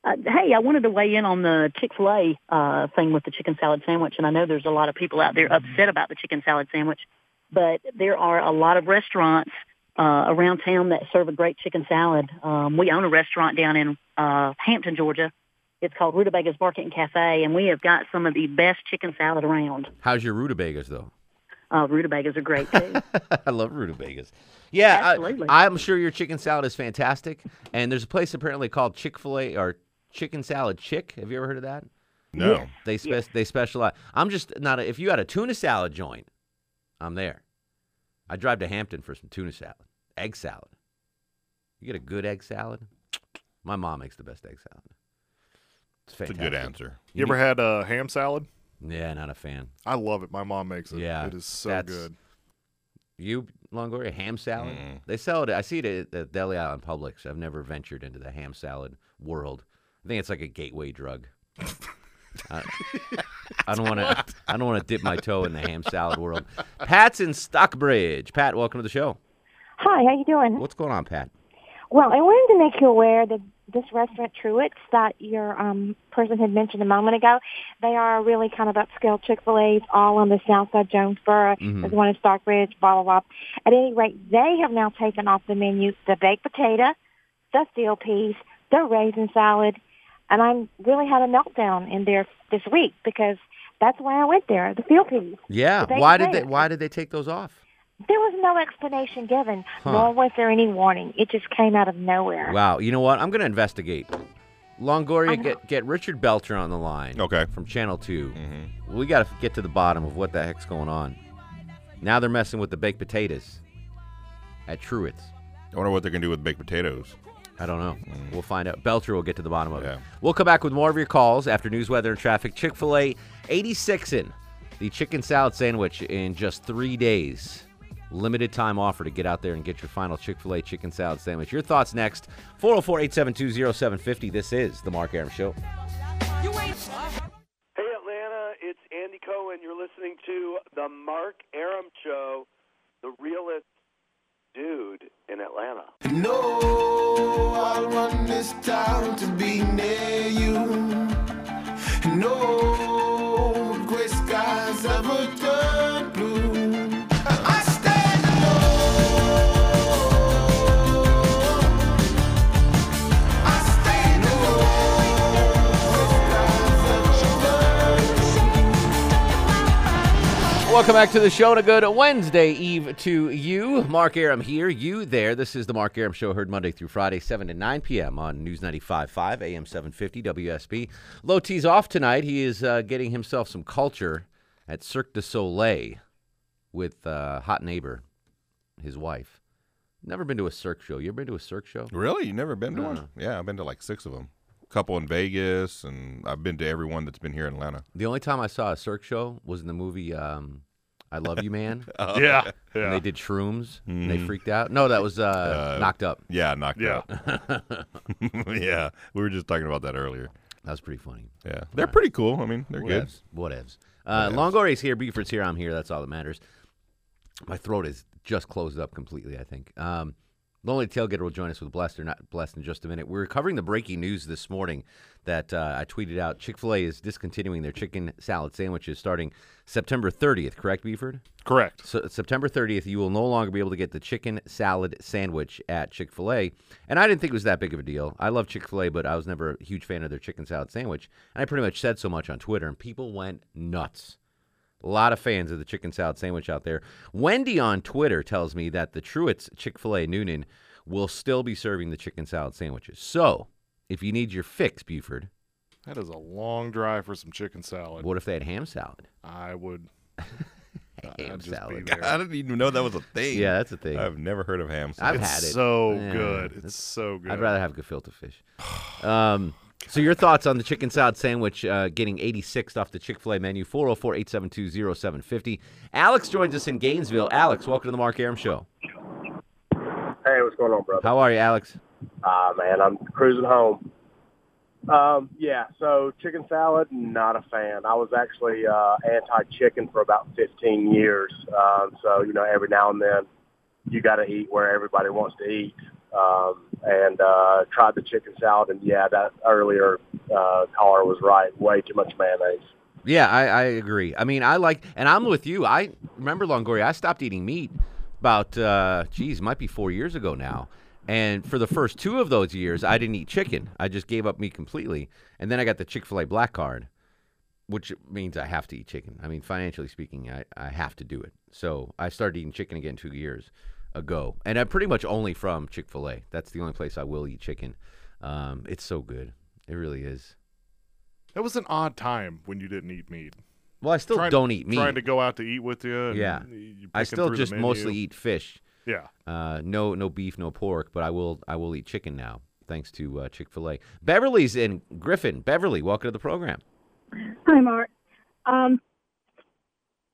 Uh, hey, I wanted to weigh in on the Chick Fil A uh, thing with the chicken salad sandwich, and I know there's a lot of people out there upset about the chicken salad sandwich, but there are a lot of restaurants uh, around town that serve a great chicken salad. Um, we own a restaurant down in uh, Hampton, Georgia. It's called Rutabaga's Market and Cafe, and we have got some of the best chicken salad around. How's your rutabagas, though? Uh, rutabagas are great too. I love rutabagas. Yeah, Absolutely. I, I'm sure your chicken salad is fantastic. And there's a place apparently called Chick Fil A or Chicken Salad Chick. Have you ever heard of that? No. Yes. They spe- they specialize. I'm just not. A, if you had a tuna salad joint, I'm there. I drive to Hampton for some tuna salad, egg salad. You get a good egg salad. My mom makes the best egg salad. It's It's a good answer. You ever had a ham salad? Yeah, not a fan. I love it. My mom makes it. Yeah, It is so good. You Longoria ham salad? Mm. They sell it. I see it at the Deli Island Publix. I've never ventured into the ham salad world. I think it's like a gateway drug. I, I don't want to. I don't want to dip my toe in the ham salad world. Pat's in Stockbridge. Pat, welcome to the show. Hi, how you doing? What's going on, Pat? Well, I wanted to make you aware that this restaurant Truett's that your um, person had mentioned a moment ago, they are really kind of upscale Chick-fil-A's all on the south side of Jonesboro. Mhm. There's one in Stockbridge, blah, blah, blah. At any rate, they have now taken off the menu the baked potato, the steel peas, the raisin salad, and I'm really had a meltdown in there this week because that's why I went there, the field peas. Yeah. The Why did they? Why did they take those off? There was no explanation given, Huh. nor was there any warning. It just came out of nowhere. Wow. You know what? I'm going to investigate. Longoria, get get Richard Belcher on the line. Okay. From Channel 2 mm-hmm. We got to get to the bottom of what the heck's going on. Now they're messing with the baked potatoes at Truett's. I wonder what they're going to do with baked potatoes. I don't know. Mm. We'll find out. Belcher will get to the bottom of it. We'll come back with more of your calls after news, weather, and traffic. Chick fil A 86 in the chicken salad sandwich in just three days. Limited time offer to get out there and get your final Chick fil A chicken salad sandwich. Your thoughts next 404 872 0750. This is The Mark Arum Show. Hey Atlanta, it's Andy Cohen. You're listening to the Mark Arum Show, the realest dude in Atlanta. No, Welcome back to the show and a good Wednesday Eve to you. Mark Arum here, you there. This is the Mark Arum Show, heard Monday through Friday, 7 to 9 p.m. on News 95.5, AM 750, WSB. Low T's off tonight. He is uh, getting himself some culture at Cirque du Soleil with uh, hot neighbor, his wife. Never been to a Cirque show. You ever been to a Cirque show? Really? You never been to Uh-uh. one? Yeah, I've been to like six of them. A couple in Vegas, and I've been to every one that's been here in Atlanta. The only time I saw a Cirque show was in the movie um, I Love You Man. Oh, Yeah, And yeah. they did shrooms and they Mhm. freaked out. No, that was uh, Uh, Knocked Up. Yeah, knocked Yeah. out. yeah, we were just talking about that earlier. That was pretty funny. Yeah, they're pretty cool. I mean, they're good. Whatevs. Whatevs. Uh, Longoria's here. Buford's here. I'm here. That's all that matters. My throat is just closed up completely, I think. Um, Lonely Tailgater will join us with Blessed or not Blessed in just a minute. We're covering the breaking news this morning that uh, I tweeted out. Chick fil A is discontinuing their chicken salad sandwiches starting September 30th, correct, Buford? Correct. So September 30th, you will no longer be able to get the chicken salad sandwich at Chick fil A. And I didn't think it was that big of a deal. I love Chick fil A, but I was never a huge fan of their chicken salad sandwich. And I pretty much said so much on Twitter, and people went nuts. A lot of fans of the chicken salad sandwich out there. Wendy on Twitter tells me that the Truett's Chick fil A Newnan will still be serving the chicken salad sandwiches. So if you need your fix, Buford, That is a long drive for some chicken salad. what if they had ham salad? I would. ham I'd just be salad. there. I didn't even know that was a thing. Yeah, that's a thing. I've never heard of ham. Salad. I've salad. had it. so Yeah, good. It's it's- so good. I'd rather have a gefilte fish. Um, So your thoughts on the chicken salad sandwich uh, getting 86th off the Chick-fil-A menu, 404-872-0750. Alex joins us in Gainesville. Alex, welcome to the Mark Arum Show. Hey, what's going on, brother? How are you, Alex? Ah, man, I'm cruising home. Um, yeah, so chicken salad, not a fan. I was actually uh, anti-chicken for about 15 years. Um, so, you know, every now and then you got to eat where everybody wants to eat. Um, and uh, tried the chicken salad, and yeah, that earlier uh, caller was right. Way too much mayonnaise. Yeah, I, I agree. I mean, I like, and I'm with you. I remember Longoria. I stopped eating meat about, uh, geez, might be four years ago now. And for the first two of those years, I didn't eat chicken. I just gave up meat completely. And then I got the Chick Fil A Black Card, which means I have to eat chicken. I mean, financially speaking, I, I have to do it. So I started eating chicken again two years ago, and I'm pretty much only from Chick Fil A. That's the only place I will eat chicken. Um, it's so good. It really is. That was an odd time when you didn't eat meat. Well, I still Trying- don't eat meat. Trying to go out to eat with you. Yeah, I still just mostly eat fish. Yeah. Uh, no, no beef, no pork, but I will, I will eat chicken now, thanks to uh, Chick Fil A. Beverly's in Griffin. Beverly, welcome to the program. Hi, Mark. Um,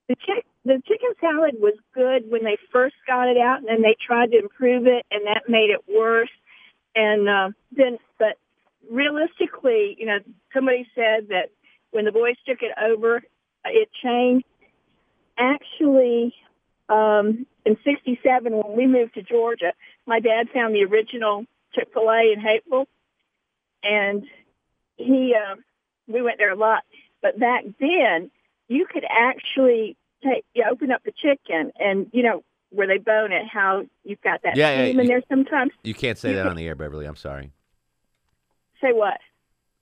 the chick, the chicken salad was good when they first got it out, and then they tried to improve it, and that made it worse. And uh, then, but realistically, you know, somebody said that when the boys took it over, it changed. Actually, um, in '67, when we moved to Georgia, my dad found the original Chick Fil A in Hapeville, and he uh, we went there a lot. But back then, you could actually take you open up the chicken, and you know where they bone it, how you've got that Yeah, yeah, in you- there. Sometimes You can't say You that can- on the air, Beverly. I'm sorry. say what?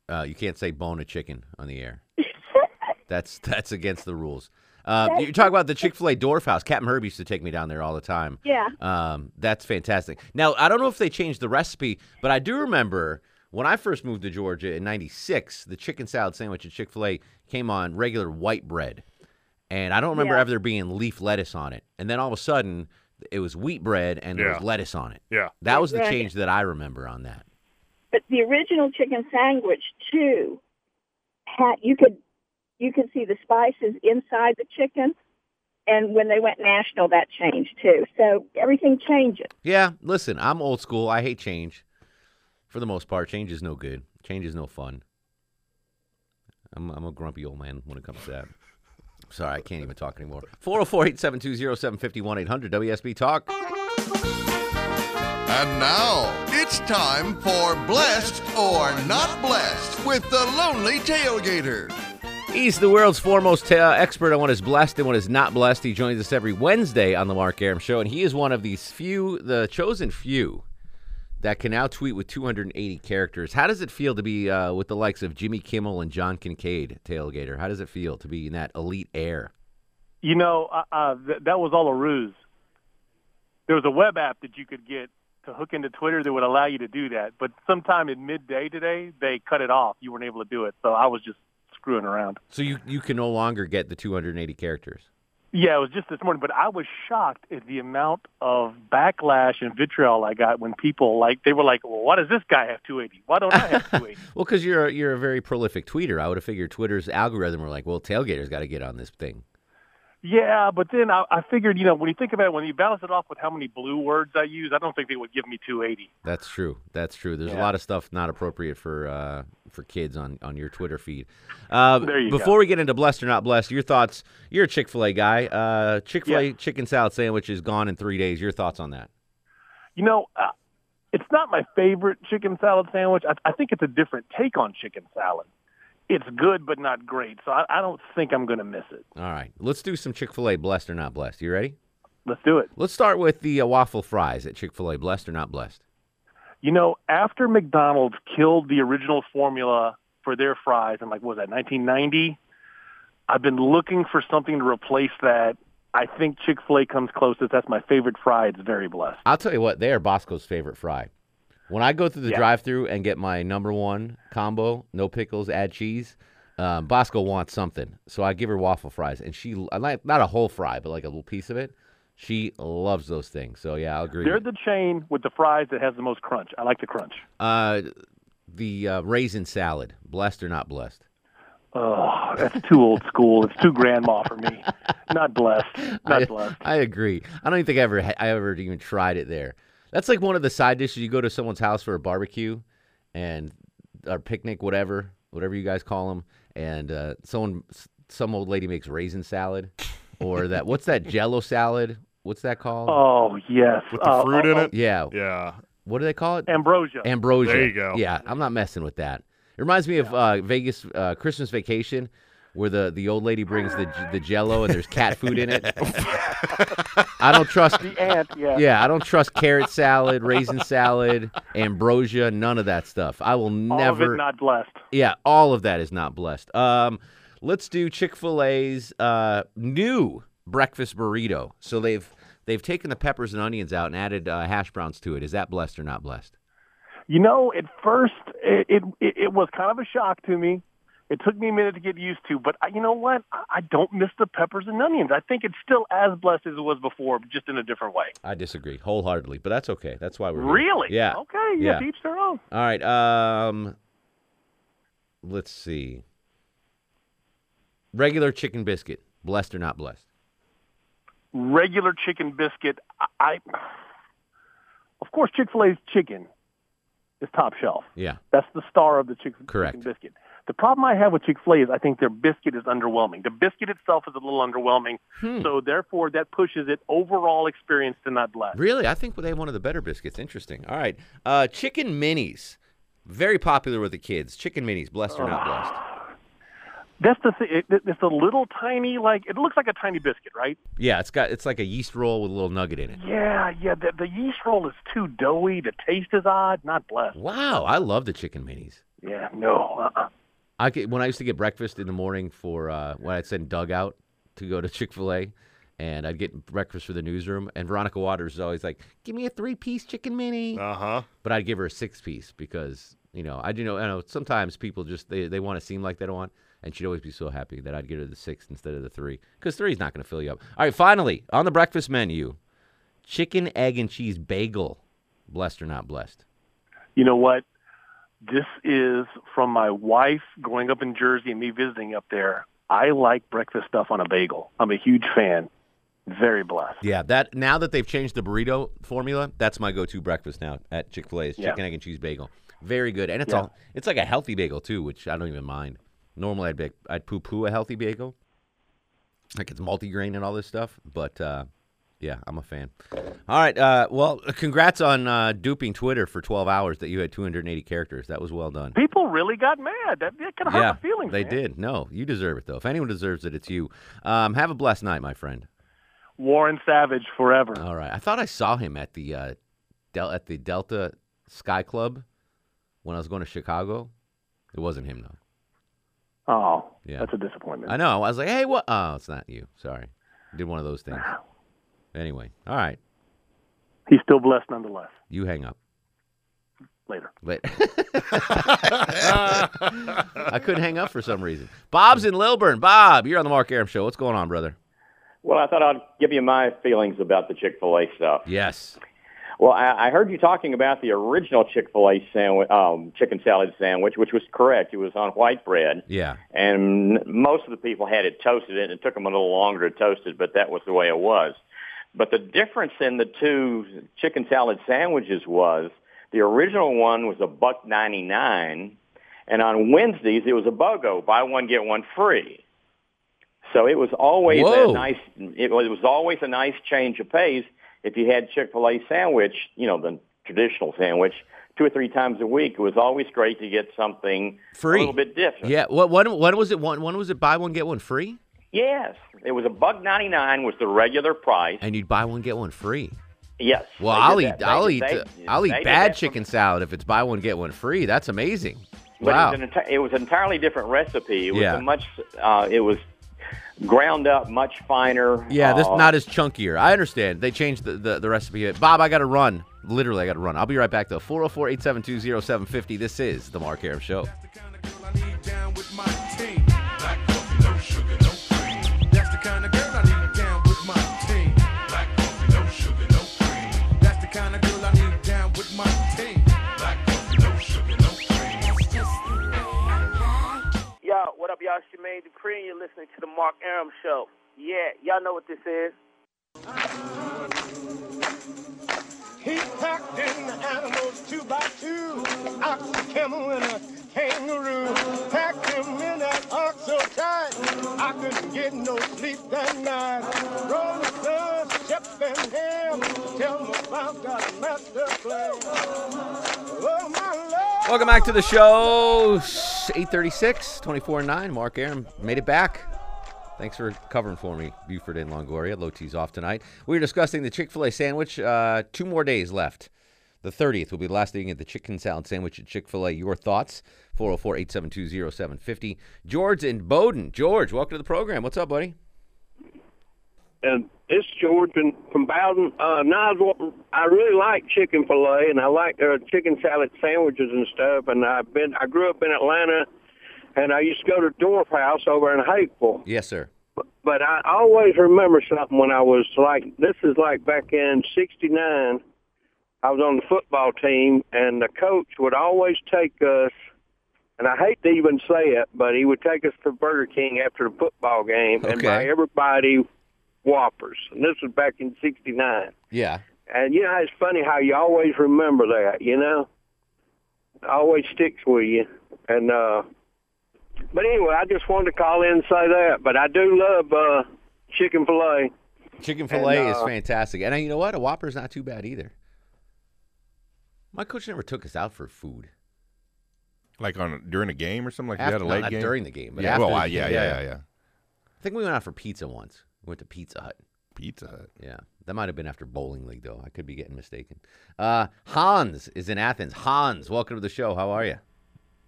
Uh, you can't say bone a chicken on the air. that's that's against the rules. Uh, you talk about the Chick Fil A Dwarf House. Captain Herb used to take me down there all the time. Yeah. Um, that's fantastic. Now I don't know if they changed the recipe, but I do remember when I first moved to Georgia in '96, the chicken salad sandwich at Chick Fil A came on regular white bread, and I don't remember Yeah. ever there being leaf lettuce on it. And then all of a sudden, it was wheat bread and there Yeah. was lettuce on it. Yeah. That was the change that I remember on that. But the original chicken sandwich too had you could you can see the spices inside the chicken, and when they went national, that changed too. So everything changes. Yeah, listen, I'm old school. I hate change. For the most part, change is no good. Change is no fun. I'm, I'm a grumpy old man when it comes to that. Sorry, I can't even talk anymore. 404 872 0751 800 WSB Talk. And now it's time for Blessed or Not Blessed with the Lonely Tailgater. He's the world's foremost uh, expert on what is blessed and what is not blessed. He joins us every Wednesday on the Mark Arum Show, and he is one of these few, the chosen few, that can now tweet with 280 characters. How does it feel to be uh, with the likes of Jimmy Kimmel and John Kincaid, Tailgater? How does it feel to be in that elite air? You know, uh, uh, th- that was all a ruse. There was a web app that you could get to hook into Twitter that would allow you to do that. But sometime in midday today, they cut it off. You weren't able to do it. So I was just screwing around. So you, you can no longer get the 280 characters. Yeah, it was just this morning. But I was shocked at the amount of backlash and vitriol I got when people, like, they were like, well, why does this guy have 280? Why don't I have 280? Well, because you're a, you're a very prolific tweeter. I would have figured Twitter's algorithm were like, well, Tailgater's got to get on this thing. Yeah, but then I, I figured, you know, when you think about it, when you balance it off with how many blue words I use, I don't think they would give me 280. That's true. That's true. There's a lot of stuff not appropriate for uh, for kids on, on your Twitter feed. Uh, There you before go. we get into blessed or not blessed, your thoughts. You're a Chick Fil A guy. Uh, Chick Fil A Yeah. chicken salad sandwich is gone in three days. Your thoughts on that? You know, uh, it's not my favorite chicken salad sandwich. I, I think it's a different take on chicken salad. It's good, but not great. So I, I don't think I'm going to miss it. All right, let's do some Chick Fil A blessed or not blessed. You ready? Let's do it. Let's start with the uh, waffle fries at Chick Fil A. Blessed or not blessed? You know, after McDonald's killed the original formula for their fries in like what was that 1990, I've been looking for something to replace that. I think Chick Fil A comes closest. That's my favorite fry. It's very blessed. I'll tell you what, they are Bosco's favorite fry. When I go through the Yeah. drive-through and get my number one combo, no pickles, add cheese, um, Bosco wants something, so I give her waffle fries, and she I like not a whole fry, but like a little piece of it. She loves those things. So yeah, I'll agree. They're the chain with the fries that has the most crunch. I like the crunch. Uh, the uh, raisin salad. Blessed or not blessed? Oh, that's too old school. It's too grandma for me. Not blessed. Not I, blessed. I agree. I don't even think I ever I ever even tried it there. That's like one of the side dishes. You go to someone's house for a barbecue, and or picnic, whatever, whatever you guys call them, and uh, someone, some old lady makes raisin salad, or that what's that Jello salad? What's that called? Oh yes, With the Uh, fruit oh, in oh, it? Yeah. Yeah. What do they call it? Ambrosia. Ambrosia. There you go. Yeah, I'm not messing with that. It reminds me of uh, Vegas uh, Christmas Vacation, where the, the old lady brings the the Jello and there's cat food in it. I don't trust The ant, yeah. Yeah, I don't trust carrot salad, raisin salad, ambrosia, none of that stuff. I will All never. of it not blessed. Yeah, all of that is not blessed. Um, let's do Chick Fil A's uh, new breakfast burrito. So they've they've taken the peppers and onions out and added uh, hash browns to it. Is that blessed or not blessed? You know, at first it, it it it was kind of a shock to me. It took me a minute to get used to, but I, you know what? I don't miss the peppers and onions. I think it's still as blessed as it was before, but just in a different way. I disagree wholeheartedly, but that's okay. That's why we're here. Really? Yeah. Okay. Yeah. Yeah. Each their own. All right. Um, let's see. Regular chicken biscuit, blessed or not blessed? Regular chicken biscuit. I, I of course Chick Fil A's chicken is top shelf. Yeah. That's the star of the chick- Correct. chicken biscuit. The problem I have with Chick Fil A is I think their biscuit is underwhelming. The biscuit itself is a little underwhelming, Hmm. so therefore that pushes it overall experience to not blessed. Really? I think they have one of the better biscuits. Interesting. All right. Uh, chicken minis, very popular with the kids. Chicken minis, blessed or not blessed? That's the thing. It, it's a little tiny, like it looks like a tiny biscuit, right? Yeah, it's got it's like a yeast roll with a little nugget in it. Yeah, yeah. The, the yeast roll is too doughy. The taste is odd. Not blessed. Wow, I love the chicken minis. Yeah, no. Uh-uh. I could, when I used to get breakfast in the morning for uh, when I'd send Doug out to go to Chick Fil A, and I'd get breakfast for the newsroom, and Veronica Waters is always like, "Give me a three-piece chicken mini." Uh huh. But I'd give her a six-piece because you know I do know I know sometimes people just they, they want to seem like they don't want, and she'd always be so happy that I'd get her the six instead of the three because three is not going to fill you up. All right, finally on the breakfast menu, chicken egg and cheese bagel, blessed or not blessed? You know what? This is from my wife growing up in Jersey and me visiting up there. I like breakfast stuff on a bagel. I'm a huge fan. Very blessed. Yeah, that now that they've changed the burrito formula, that's my go-to breakfast now at Chick Fil A. Is Yeah. chicken egg and cheese bagel. Very good, and it's Yeah. all it's like a healthy bagel too, which I don't even mind. Normally, I'd be, I'd poo-poo a healthy bagel, like it's multigrain and all this stuff. But uh, yeah, I'm a fan. All right, uh, well, congrats on uh, duping Twitter for 12 hours that you had 280 characters. That was well done. People really got mad. That, that kind of hurt yeah, my feelings. they man. did. No, you deserve it though. If anyone deserves it, it's you. Um, have a blessed night, my friend. Warren Savage forever. All right. I thought I saw him at the uh, Del- at the Delta Sky Club when I was going to Chicago. It wasn't him though. Oh, Yeah. that's a disappointment. I know. I was like, hey, what? Oh, it's not you. Sorry. Did one of those things. Anyway, all right. He's still blessed nonetheless. You hang up. Later. Wait. I couldn't hang up for some reason. Bob's in Lilburn. Bob, you're on the Mark Arum Show. What's going on, brother? Well, I thought I'd give you my feelings about the Chick Fil A stuff. Yes. Well, I, I heard you talking about the original Chick Fil A sandwich, um, chicken salad sandwich, which was correct. It was on white bread, Yeah. and most of the people had it toasted, and it took them a little longer to toast it, but that was the way it was. But the difference in the two chicken salad sandwiches was the original one was a buck ninety nine, and on Wednesdays it was a BOGO, buy one get one free. So it was always Whoa. a nice. It was, it was always a nice change of pace if you had Chick Fil A sandwich, you know the traditional sandwich, two or three times a week. It was always great to get something Free. a little bit different. Yeah. What? When, when was it? One? When was it? Buy one get one free, Yes, it was a buck ninety nine was the regular price. and you'd buy one get one free. Yes. Well, I'll eat. They I'll eat. they- uh, I'll eat bad chicken salad if it's buy one get one free. That's amazing. But wow. it was, an enti- it was an entirely different recipe. It was Yeah. a much. Uh, it was ground up, much finer. Yeah, this uh, not as chunkier. I understand. They changed the, the, the recipe. Bob, I got to run. Literally, I got to run. I'll be right back, though. 404 872 0750. This is The Mark Arum Show. Y'all Jermaine Dupri, and you're listening to the Mark Arum Show. Yeah, y'all know what this is. He packed in the animals two by two, ox, camel, and a kangaroo. Packed him in that ox so tight, I couldn't get no sleep that night. Rolling Stone, Shep and Ham, tell me about that master plan. Oh, my Lord. Welcome back to the show. 836, 24 and 9. Mark Arum made it back. Thanks for covering for me, Buford and Longoria. Low T's off tonight. We are discussing the Chick fil A sandwich. Uh, two more days left. The 30th will be the last day get the chicken salad sandwich at Chick fil A. Your thoughts? 404 872 0750. George and Bowdon. George, welcome to the program. What's up, buddy? and it's George and from Bowdon. Uh, now I really like chicken fillet and I like uh, chicken salad sandwiches and stuff. And I've been I grew up in Atlanta, and I used to go to Dwarf House over in Hapeville. Yes, sir. But I always remember something when I was like this is like back in '69. I was on the football team, and the coach would always take us. And I hate to even say it, but he would take us to Burger King after the football game and buy everybody Whoppers. And this was back in '69. Yeah. And you know, it's funny how you always remember that. You know, it always sticks with you. And uh, but anyway, I just wanted to call in and say that. But I do love uh, chicken fillet. Chicken filet And, is uh, fantastic. And uh, you know what? A Whopper's not too bad either. My coach never took us out for food. Like on during a game or something like After- that, a late not game during the game, but yeah, after well, the I- yeah, yeah, yeah. yeah, yeah. I think we went out for pizza once. We went to Pizza Hut. Pizza Hut. Yeah. That might have been after bowling league though. I could be getting mistaken. Uh, Hans is in Athens. Hans, welcome to the show. How are you?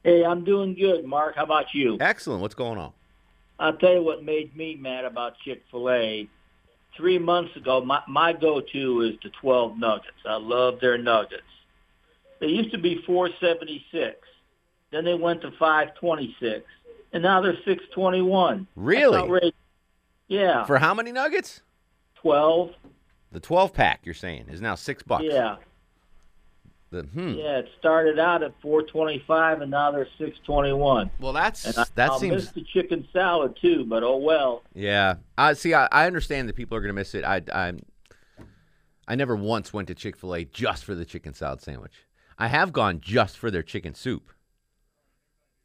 Hey, I'm doing good, Mark. How about you? Excellent. What's going on? I'll tell you what made me mad about Chick Fil A. Three months ago, my my go-to is the 12 nuggets. I love their nuggets. They used to be 476. Then they went to 526, and now they're 621. Really? Yeah. For how many nuggets? 12. The 12 pack, you're saying, is now six bucks. Yeah. The, hmm. Yeah, it started out at 425, and now they're 621. Well, that's and I, that I'll seems- miss the chicken salad too, but oh well. Yeah. I see. I, I understand that people are going to miss it. I, I, I never once went to Chick Fil A just for the chicken salad sandwich. I have gone just for their chicken soup.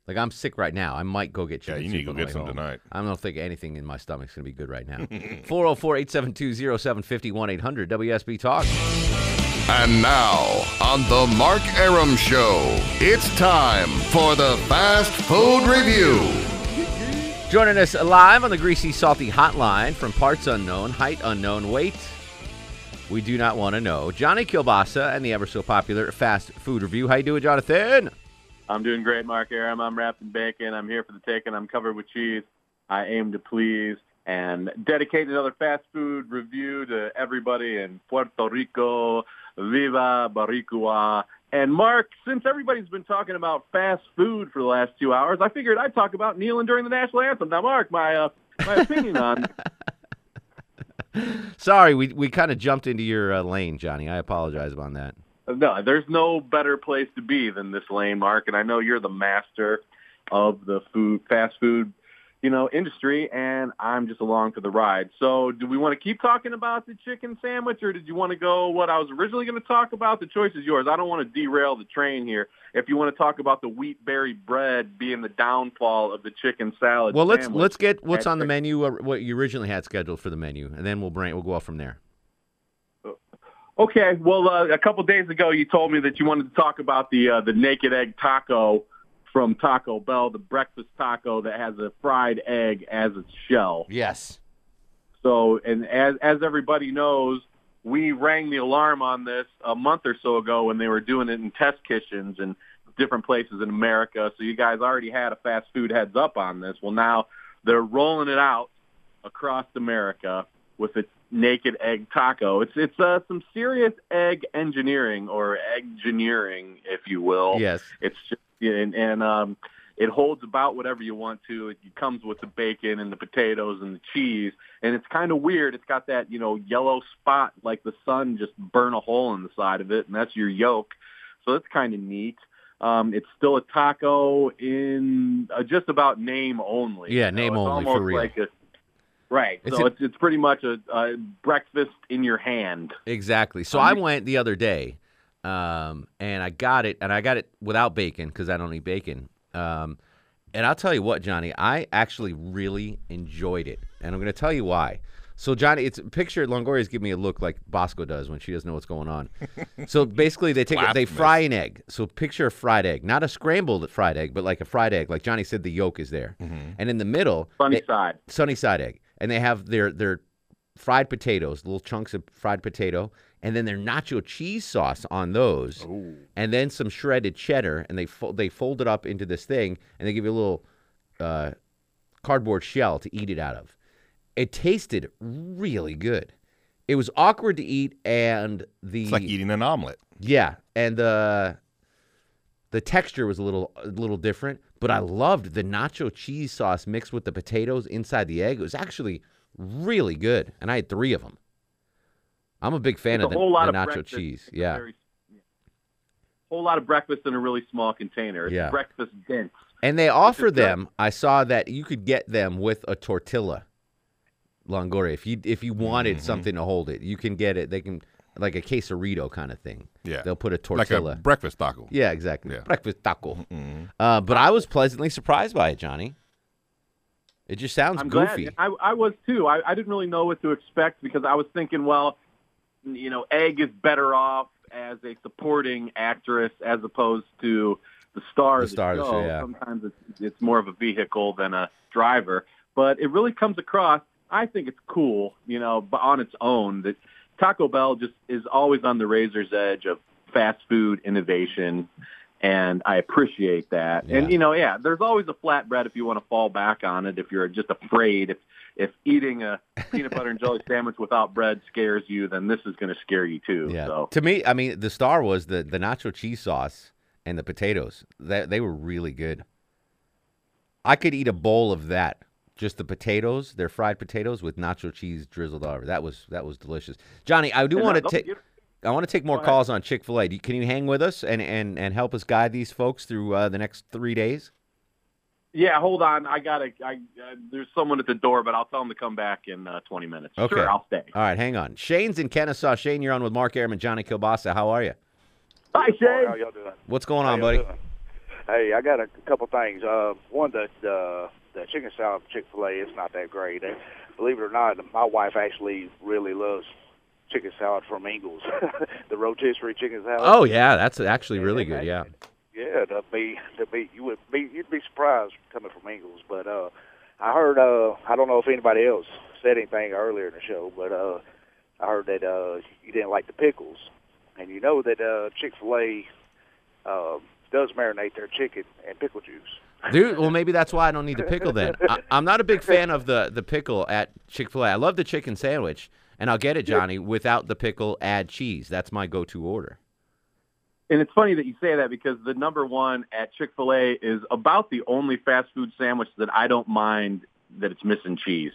Like I'm sick right now. I might go get chicken you soup. need to go get way some home. tonight. I don't think anything in my stomach's going to be good right now. 404-872-0750 800 WSB Talk. And now, on the Mark Arum Show, it's time for the Fast Food Review. Joining us live on the Greasy Salty Hotline from parts unknown, height unknown, weight we do not want to know. Johnny Kilbasa and the ever so popular Fast Food Review. How you doing, Jonathan? I'm doing great, Mark Arum. I'm wrapped in bacon. I'm here for the taking. I'm covered with cheese. I aim to please and dedicate another fast food review to everybody in Puerto Rico. Viva Boricua. And Mark, since everybody's been talking about fast food for the last two hours, I figured I'd talk about kneeling during the national anthem. Now, Mark, my uh, my opinion on Sorry, we, we kind of jumped into your uh, lane, Johnny. I apologize about that. No, there's no better place to be than this lane, Mark. And I know you're the master of the food, fast food, you know, industry, and I'm just along for the ride. So, do we want to keep talking about the chicken sandwich, or did you want to go what I was originally going to talk about? The choice is yours. I don't want to derail the train here. If you want to talk about the wheat berry bread being the downfall of the chicken salad, Well, let's let's get what's on the menu, uh, what you originally had scheduled for the menu, and then we'll bring we'll go off from there. Okay, well, uh, a couple days ago, you told me that you wanted to talk about the uh, the naked egg taco from Taco Bell, the breakfast taco that has a fried egg as its shell. Yes. So, and as as everybody knows, we rang the alarm on this a month or so ago when they were doing it in test kitchens and different places in America. So you guys already had a fast food heads up on this. Well, now they're rolling it out across America with a naked egg taco. It's it's uh, some serious egg engineering or egg engineering, if you will. Yes. It's just and, and um, it holds about whatever you want to. It comes with the bacon and the potatoes and the cheese, and it's kind of weird. It's got that you know yellow spot like the sun just burn a hole in the side of it, and that's your yolk. So that's kind of neat. Um, it's still a taco in uh, just about name only. Yeah, name only for real. Like a, right. It's so a- it's it's pretty much a, a breakfast in your hand. Exactly. So Um, I went the other day, um, and I got it, and I got it without bacon because I don't eat bacon. Um, and I'll tell you what, Johnny, I actually really enjoyed it, and I'm going to tell you why. So Johnny, it's picture Longoria's giving me a look like Bosco does when she doesn't know what's going on. so basically, they take it, they fry an egg. So picture a fried egg, not a scrambled fried egg, but like a fried egg. Like Johnny said, the yolk is there, and in the middle, Sunny they- side. sunny side egg, and they have their their fried potatoes, little chunks of fried potato, and then their nacho cheese sauce on those, and then some shredded cheddar, and they fo- they fold it up into this thing, and they give you a little uh, cardboard shell to eat it out of. It tasted really good. It was awkward to eat, and the It's like eating an omelet. yeah, and the the texture was a little a little different, but I loved the nacho cheese sauce mixed with the potatoes inside the egg. It was actually really good, and I had three of them. I'm a big fan It's of a the, whole lot the of nacho breakfast. cheese. It's a Yeah, whole lot of breakfast in a really small container. It's Yeah. breakfast dense. and they offer them. I saw that you could get them with a tortilla, Longoria. If you if you wanted Mm-hmm. something to hold it, you can get it. They can like a quesarito kind of thing. Yeah. they'll put a Like tortilla. a breakfast taco. Yeah, exactly. Yeah. Breakfast taco. Uh, but I was pleasantly surprised by it, Johnny. It just sounds I'm goofy. glad. I, I was too. I, I didn't really know what to expect because I was thinking, well, you know, Egg is better off as a supporting actress as opposed to the star The of the star of the show. show, yeah. Sometimes it's, it's more of a vehicle than a driver, but it really comes across. I think it's cool, you know, but on its own that Taco Bell just is always on the razor's edge of fast food innovation. And I appreciate that. Yeah. And you know, yeah, there's always a flatbread if you want to fall back on it. If you're just afraid, if if eating a peanut butter and jelly sandwich without bread scares you, then this is going to scare you too. Yeah. So To me, I mean, the star was the the nacho cheese sauce and the potatoes. That they were really good. I could eat a bowl of that. Just the potatoes, their fried potatoes with nacho cheese drizzled over. That was that was delicious. Johnny, I do want to take I want to take more calls on Chick Fil A. Can you hang with us and and and help us guide these folks through uh, the next three days? yeah, hold on. I got to. I uh, there's someone at the door, but I'll tell them to come back in uh, 20 minutes. Okay, Sure, I'll stay. All right, hang on. Shane's in Kennesaw. Shane, you're on with Mark Arum and Johnny Kilbasa. How are you? Hi, Shane. How y'all doing? What's going on, buddy? doing? Hey, I got a couple things. Uh, one, the the, the chicken salad from Chick Fil A is not that great. And believe it or not, my wife actually really loves chicken salad from Ingles, the rotisserie chicken salad. Oh yeah, that's actually really good. Yeah. Yeah, to be to be you would be you'd be surprised coming from Ingles. But uh I heard uh I don't know if anybody else said anything earlier in the show, but uh I heard that uh you didn't like the pickles. And you know that uh Chick fil A uh, does marinate their chicken and pickle juice. Dude, well, maybe that's why I don't need the pickle then. I, I'm not a big fan of the, the pickle at Chick fil A. I love the chicken sandwich, and I'll get it, Johnny, without the pickle, add cheese. That's my go to order. And it's funny that you say that because the number one at Chick Fil A is about the only fast food sandwich that I don't mind that it's missing cheese.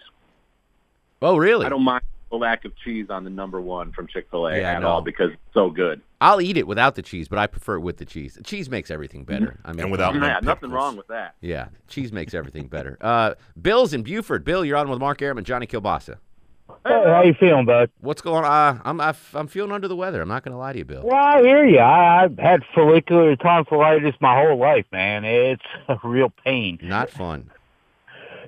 Oh, really? I don't mind the lack of cheese on the number one from Chick Fil A Yeah, at all because it's so good. I'll eat it without the cheese, but I prefer it with the cheese. Cheese makes everything better. I mean, And without yeah, nothing pickles. wrong with that. Yeah, cheese makes everything better. Uh, Bill's in Buford. Bill, you're on with Mark Arum and Johnny Kilbasa. Hey, how you feeling, bud? What's going on? Uh, I'm I f- I'm feeling under the weather. I'm not going to lie to you, Bill. Well, I hear you. I, I've had follicular tonsillitis my whole life, man. It's a real pain. Not fun.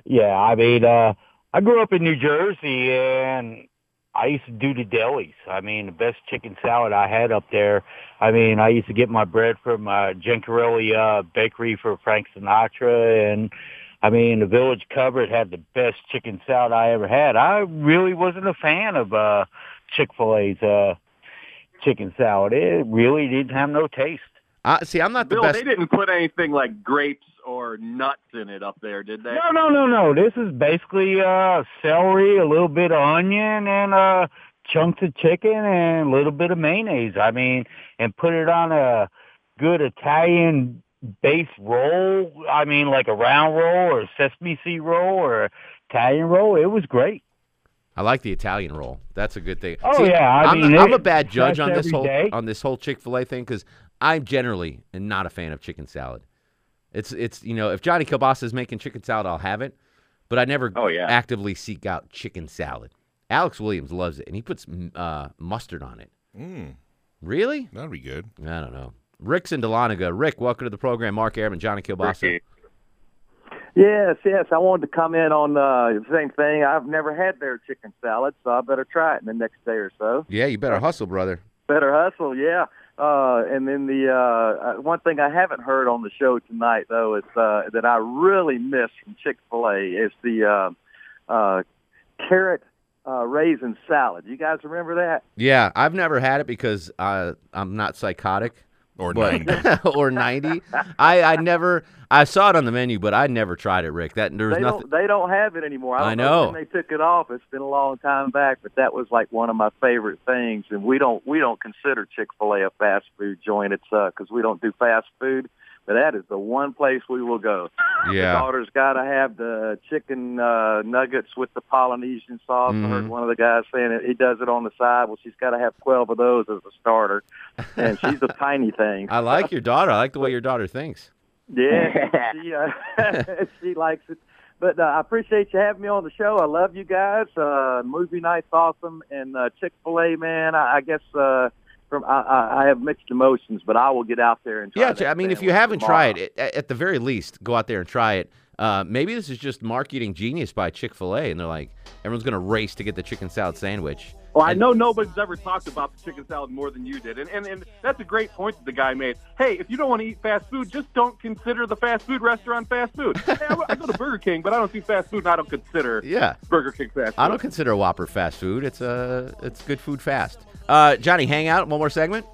Yeah, I mean, uh, I grew up in New Jersey, and I used to do the delis. I mean, the best chicken salad I had up there. I mean, I used to get my bread from uh, Gencarelli uh, Bakery for Frank Sinatra, and I mean, the Village Cupboard had the best chicken salad I ever had. I really wasn't a fan of uh, Chick Fil A's uh, chicken salad. It really didn't have no taste. Uh, see, I'm not the Bill, best. they didn't put anything like grapes or nuts in it up there, did they? No, no, no, no. This is basically uh celery, a little bit of onion, and uh chunks of chicken and a little bit of mayonnaise. I mean, and put it on a good Italian base roll. I mean, like a round roll or a sesame seed roll or Italian roll. It was great. I like the Italian roll. That's a good thing. Oh, yeah, I I'm, mean, I'm a bad judge on this whole day. on this whole Chick Fil A thing because I'm generally not a fan of chicken salad. It's it's you know if Johnny Kilbasa is making chicken salad, I'll have it, but I never Oh, yeah. actively seek out chicken salad. Alex Williams loves it, and he puts uh, mustard on it. Mm, Really? that'd be good. I don't know. Rick's in Dahlonega. Rick, welcome to the program. Mark Arum, Johnny Kilbasa. Yes, yes. I wanted to comment on uh, the same thing. I've never had their chicken salad, so I better try it in the next day or so. Yeah, you better hustle, brother. Better hustle, yeah. Uh, and then the uh, uh, one thing I haven't heard on the show tonight, though, is uh, that I really miss from Chick Fil A is the uh, uh, carrot uh, raisin salad. You guys remember that? Yeah, I've never had it because uh, I'm not psychotic. Or but- or 90. I, I never, I saw it on the menu, but I never tried it, Rick. That There was they nothing. don't they don't have it anymore. I, don't I know. when they took it off. It's been a long time back, but that was like one of my favorite things. And we don't we don't consider Chick Fil A a fast food joint. It's uh because we don't do fast food. But that is the one place we will go. Yeah. The daughter's got to have the chicken uh, nuggets with the Polynesian sauce. I heard Mhm. one of the guys saying it, he does it on the side. Well, she's got to have 12 of those as a starter. And she's a tiny thing. I like your daughter. I like the way your daughter thinks. Yeah, she uh, she likes it. But uh, I appreciate you having me on the show. I love you guys. Uh, movie night's awesome, and uh, Chick Fil A, man. I, I guess uh, from I, I, I have mixed emotions, but I will get out there and try. It. Yeah, I mean, if you haven't tomorrow. tried it, at the very least, go out there and try it. Uh, maybe this is just marketing genius by Chick Fil A, and they're like, everyone's going to race to get the chicken salad sandwich. Well, I know nobody's ever talked about the chicken salad more than you did, and, and and that's a great point that the guy made. Hey, if you don't want to eat fast food, just don't consider the fast food restaurant fast food. hey, I, I go to Burger King, but I don't do fast food, and I don't consider Yeah. Burger King fast food. I don't consider a Whopper fast food. It's uh, it's good food fast. Uh, Johnny, hang out. One more segment.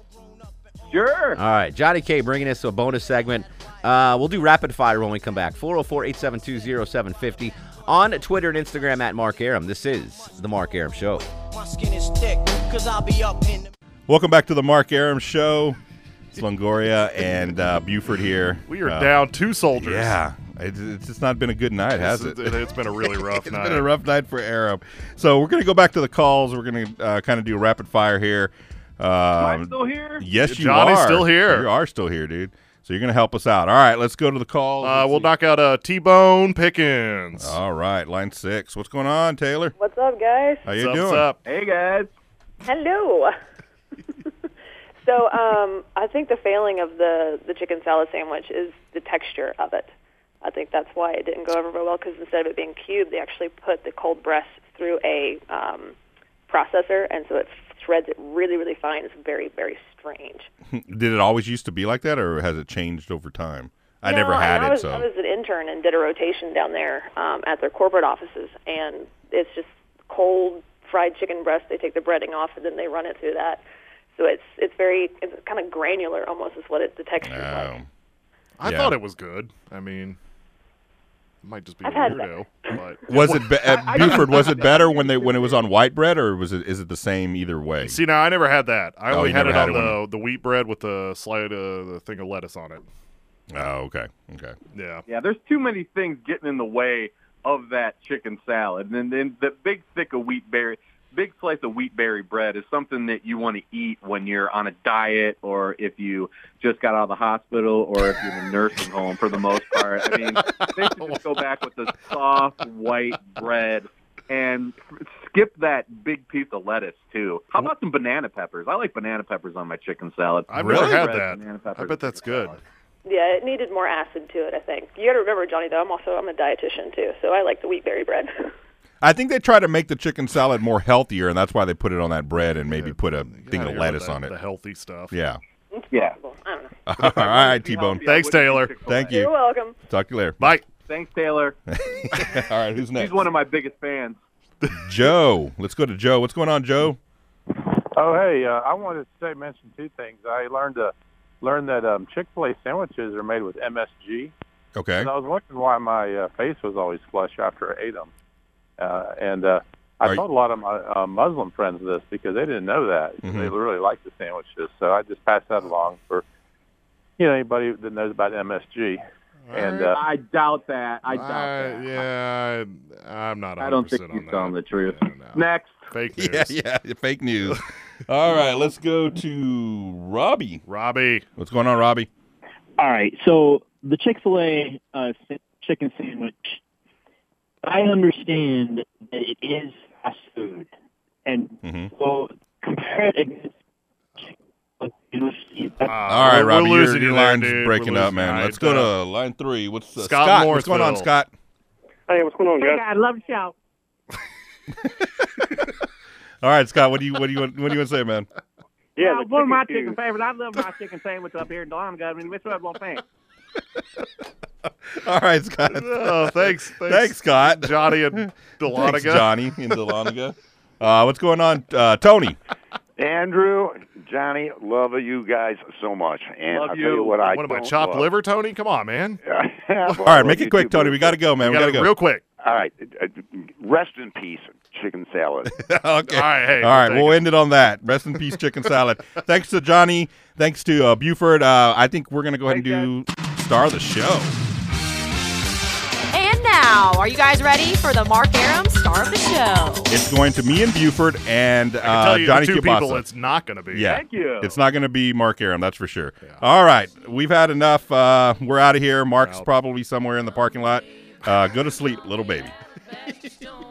Sure. All right, Johnny K bringing us to a bonus segment. Uh, we'll do rapid fire when we come back. 404-872-0750 on Twitter and Instagram at Mark Arum. This is the Mark Arum Show. My skin is thick, cause I'll be up in the Welcome back to the Mark Arum Show. It's Longoria and uh, Buford here. We are Uh, down two soldiers. Yeah, it, it's just not been a good night, has it? It's- it's been a really rough It's night. It's been a rough night for Arum. So we're going to go back to the calls. We're going to uh, kind of do rapid fire here. Um, I still here? Yes, you Johnny's are. still here. You are still here, dude. So you're going to help us out. All right, let's go to the call. Uh, we'll knock out uh, T-Bone Pickens. All right, line six. What's going on, Taylor? What's up, guys? How you What's doing? up? Hey guys. Hello. so, um, I think the failing of the the chicken salad sandwich is the texture of it. I think that's why it didn't go over very well because instead of it being cubed, they actually put the cold breast through a um, processor, and so it shreds it really, really fine. It's very, very strange. Did it always used to be like that, or has it changed over time? I No, never had and I it, so I was an intern and did a rotation down there um, at their corporate offices, and it's just cold fried chicken breast. They take the breading off and then they run it through that. So it's it's very it's kind of granular almost is what it the texture is like. I Yeah. thought it was good. I mean, it might just be I've a weirdo. But was it be- uh, Buford? Was it better when they when it was on white bread, or was it is it the same either way? See, now I never had that. I Oh, only you had it had on it the when- the wheat bread with the slide uh, the thing of lettuce on it. Oh, okay, okay. Yeah. Yeah, there's too many things getting in the way of that chicken salad. And then the big thick of wheat berry, big slice of wheat berry bread is something that you want to eat when you're on a diet or if you just got out of the hospital or if you're in a nursing home for the most part. I mean, they should just go back with the soft white bread and skip that big piece of lettuce too. How about some banana peppers? I like banana peppers on my chicken salad. I've Really? never had Bread, that. banana I bet that's good. Yeah, it needed more acid to it. I think you got to remember, Johnny. Though I'm also I'm a dietitian too, so I like the wheat berry bread. I think they try to make the chicken salad more healthier, and that's why they put it on that bread and maybe put a thing of here lettuce with the- on it. the healthy stuff. Yeah. Yeah. I don't know. All right, T-Bone. Thanks, Taylor. Thank you. You're welcome. Talk to you later. Bye. Thanks, Taylor. All right, who's next? He's one of my biggest fans. Joe. Let's go to Joe. What's going on, Joe? Oh, hey, uh, I wanted to say mention two things. I learned to learned that um, Chick Fil A sandwiches are made with MSG. Okay. And I was wondering why my uh, face was always flush after I ate them. Uh, and uh, I Are you- told a lot of my uh, Muslim friends this because they didn't know that. They Mhm. really like the sandwiches. So I just passed that along for you know anybody that knows about MSG. And uh, I doubt that. I doubt I- that. yeah, I, I'm not. 100% I don't think on he's that. telling the truth. Next. Fake news. Yeah, yeah, fake news. All right, let's go to Robbie. Robbie, what's going on, Robbie? All right, so the Chick Fil A uh, chicken sandwich. I understand that it is fast food, and Mm-hmm. so compare it against. All right, we're Robbie, your, losing your you there, line's dude. breaking We're up, man. Let's go Uh, to line three. What's uh, Scott Scott? What's going on, Scott? Hey, what's going on, guys? I love the show. All right, Scott. What do you what do you want, what do you want to say, man? Yeah, the one of my chicken chicken favorites. I love my chicken sandwich up here in Dahlonega. I mean, which one won't think? All right, Scott. Oh, thanks, thanks, thanks, Scott. Johnny and Thanks, Johnny and Dahlonega. Uh, what's going on, uh, Tony? Andrew, Johnny, love you guys so much. And Love I'll you. tell you what I What am I, chopped love. liver, Tony? Come on, man. All All right, make it quick, Tony. We got to go, man. We, We got to go real quick. All right, rest in peace, chicken salad. okay. All right, hey, All right. we'll We'll end it on that. Rest in peace, chicken salad. Thanks to Johnny. Thanks to uh, Buford. Uh, I think we're gonna go ahead and do star of the show. And now, are you guys ready for the Mark Arum star of the show? It's going to me and Buford and I can uh, tell you Johnny the two Kielbasa. people it's not going to be. Yeah. Thank you. It's not going to be Mark Arum, that's for sure. All right. We've had enough. Uh, we're out of here. Mark's probably somewhere in the parking lot. Uh, go to sleep, little baby.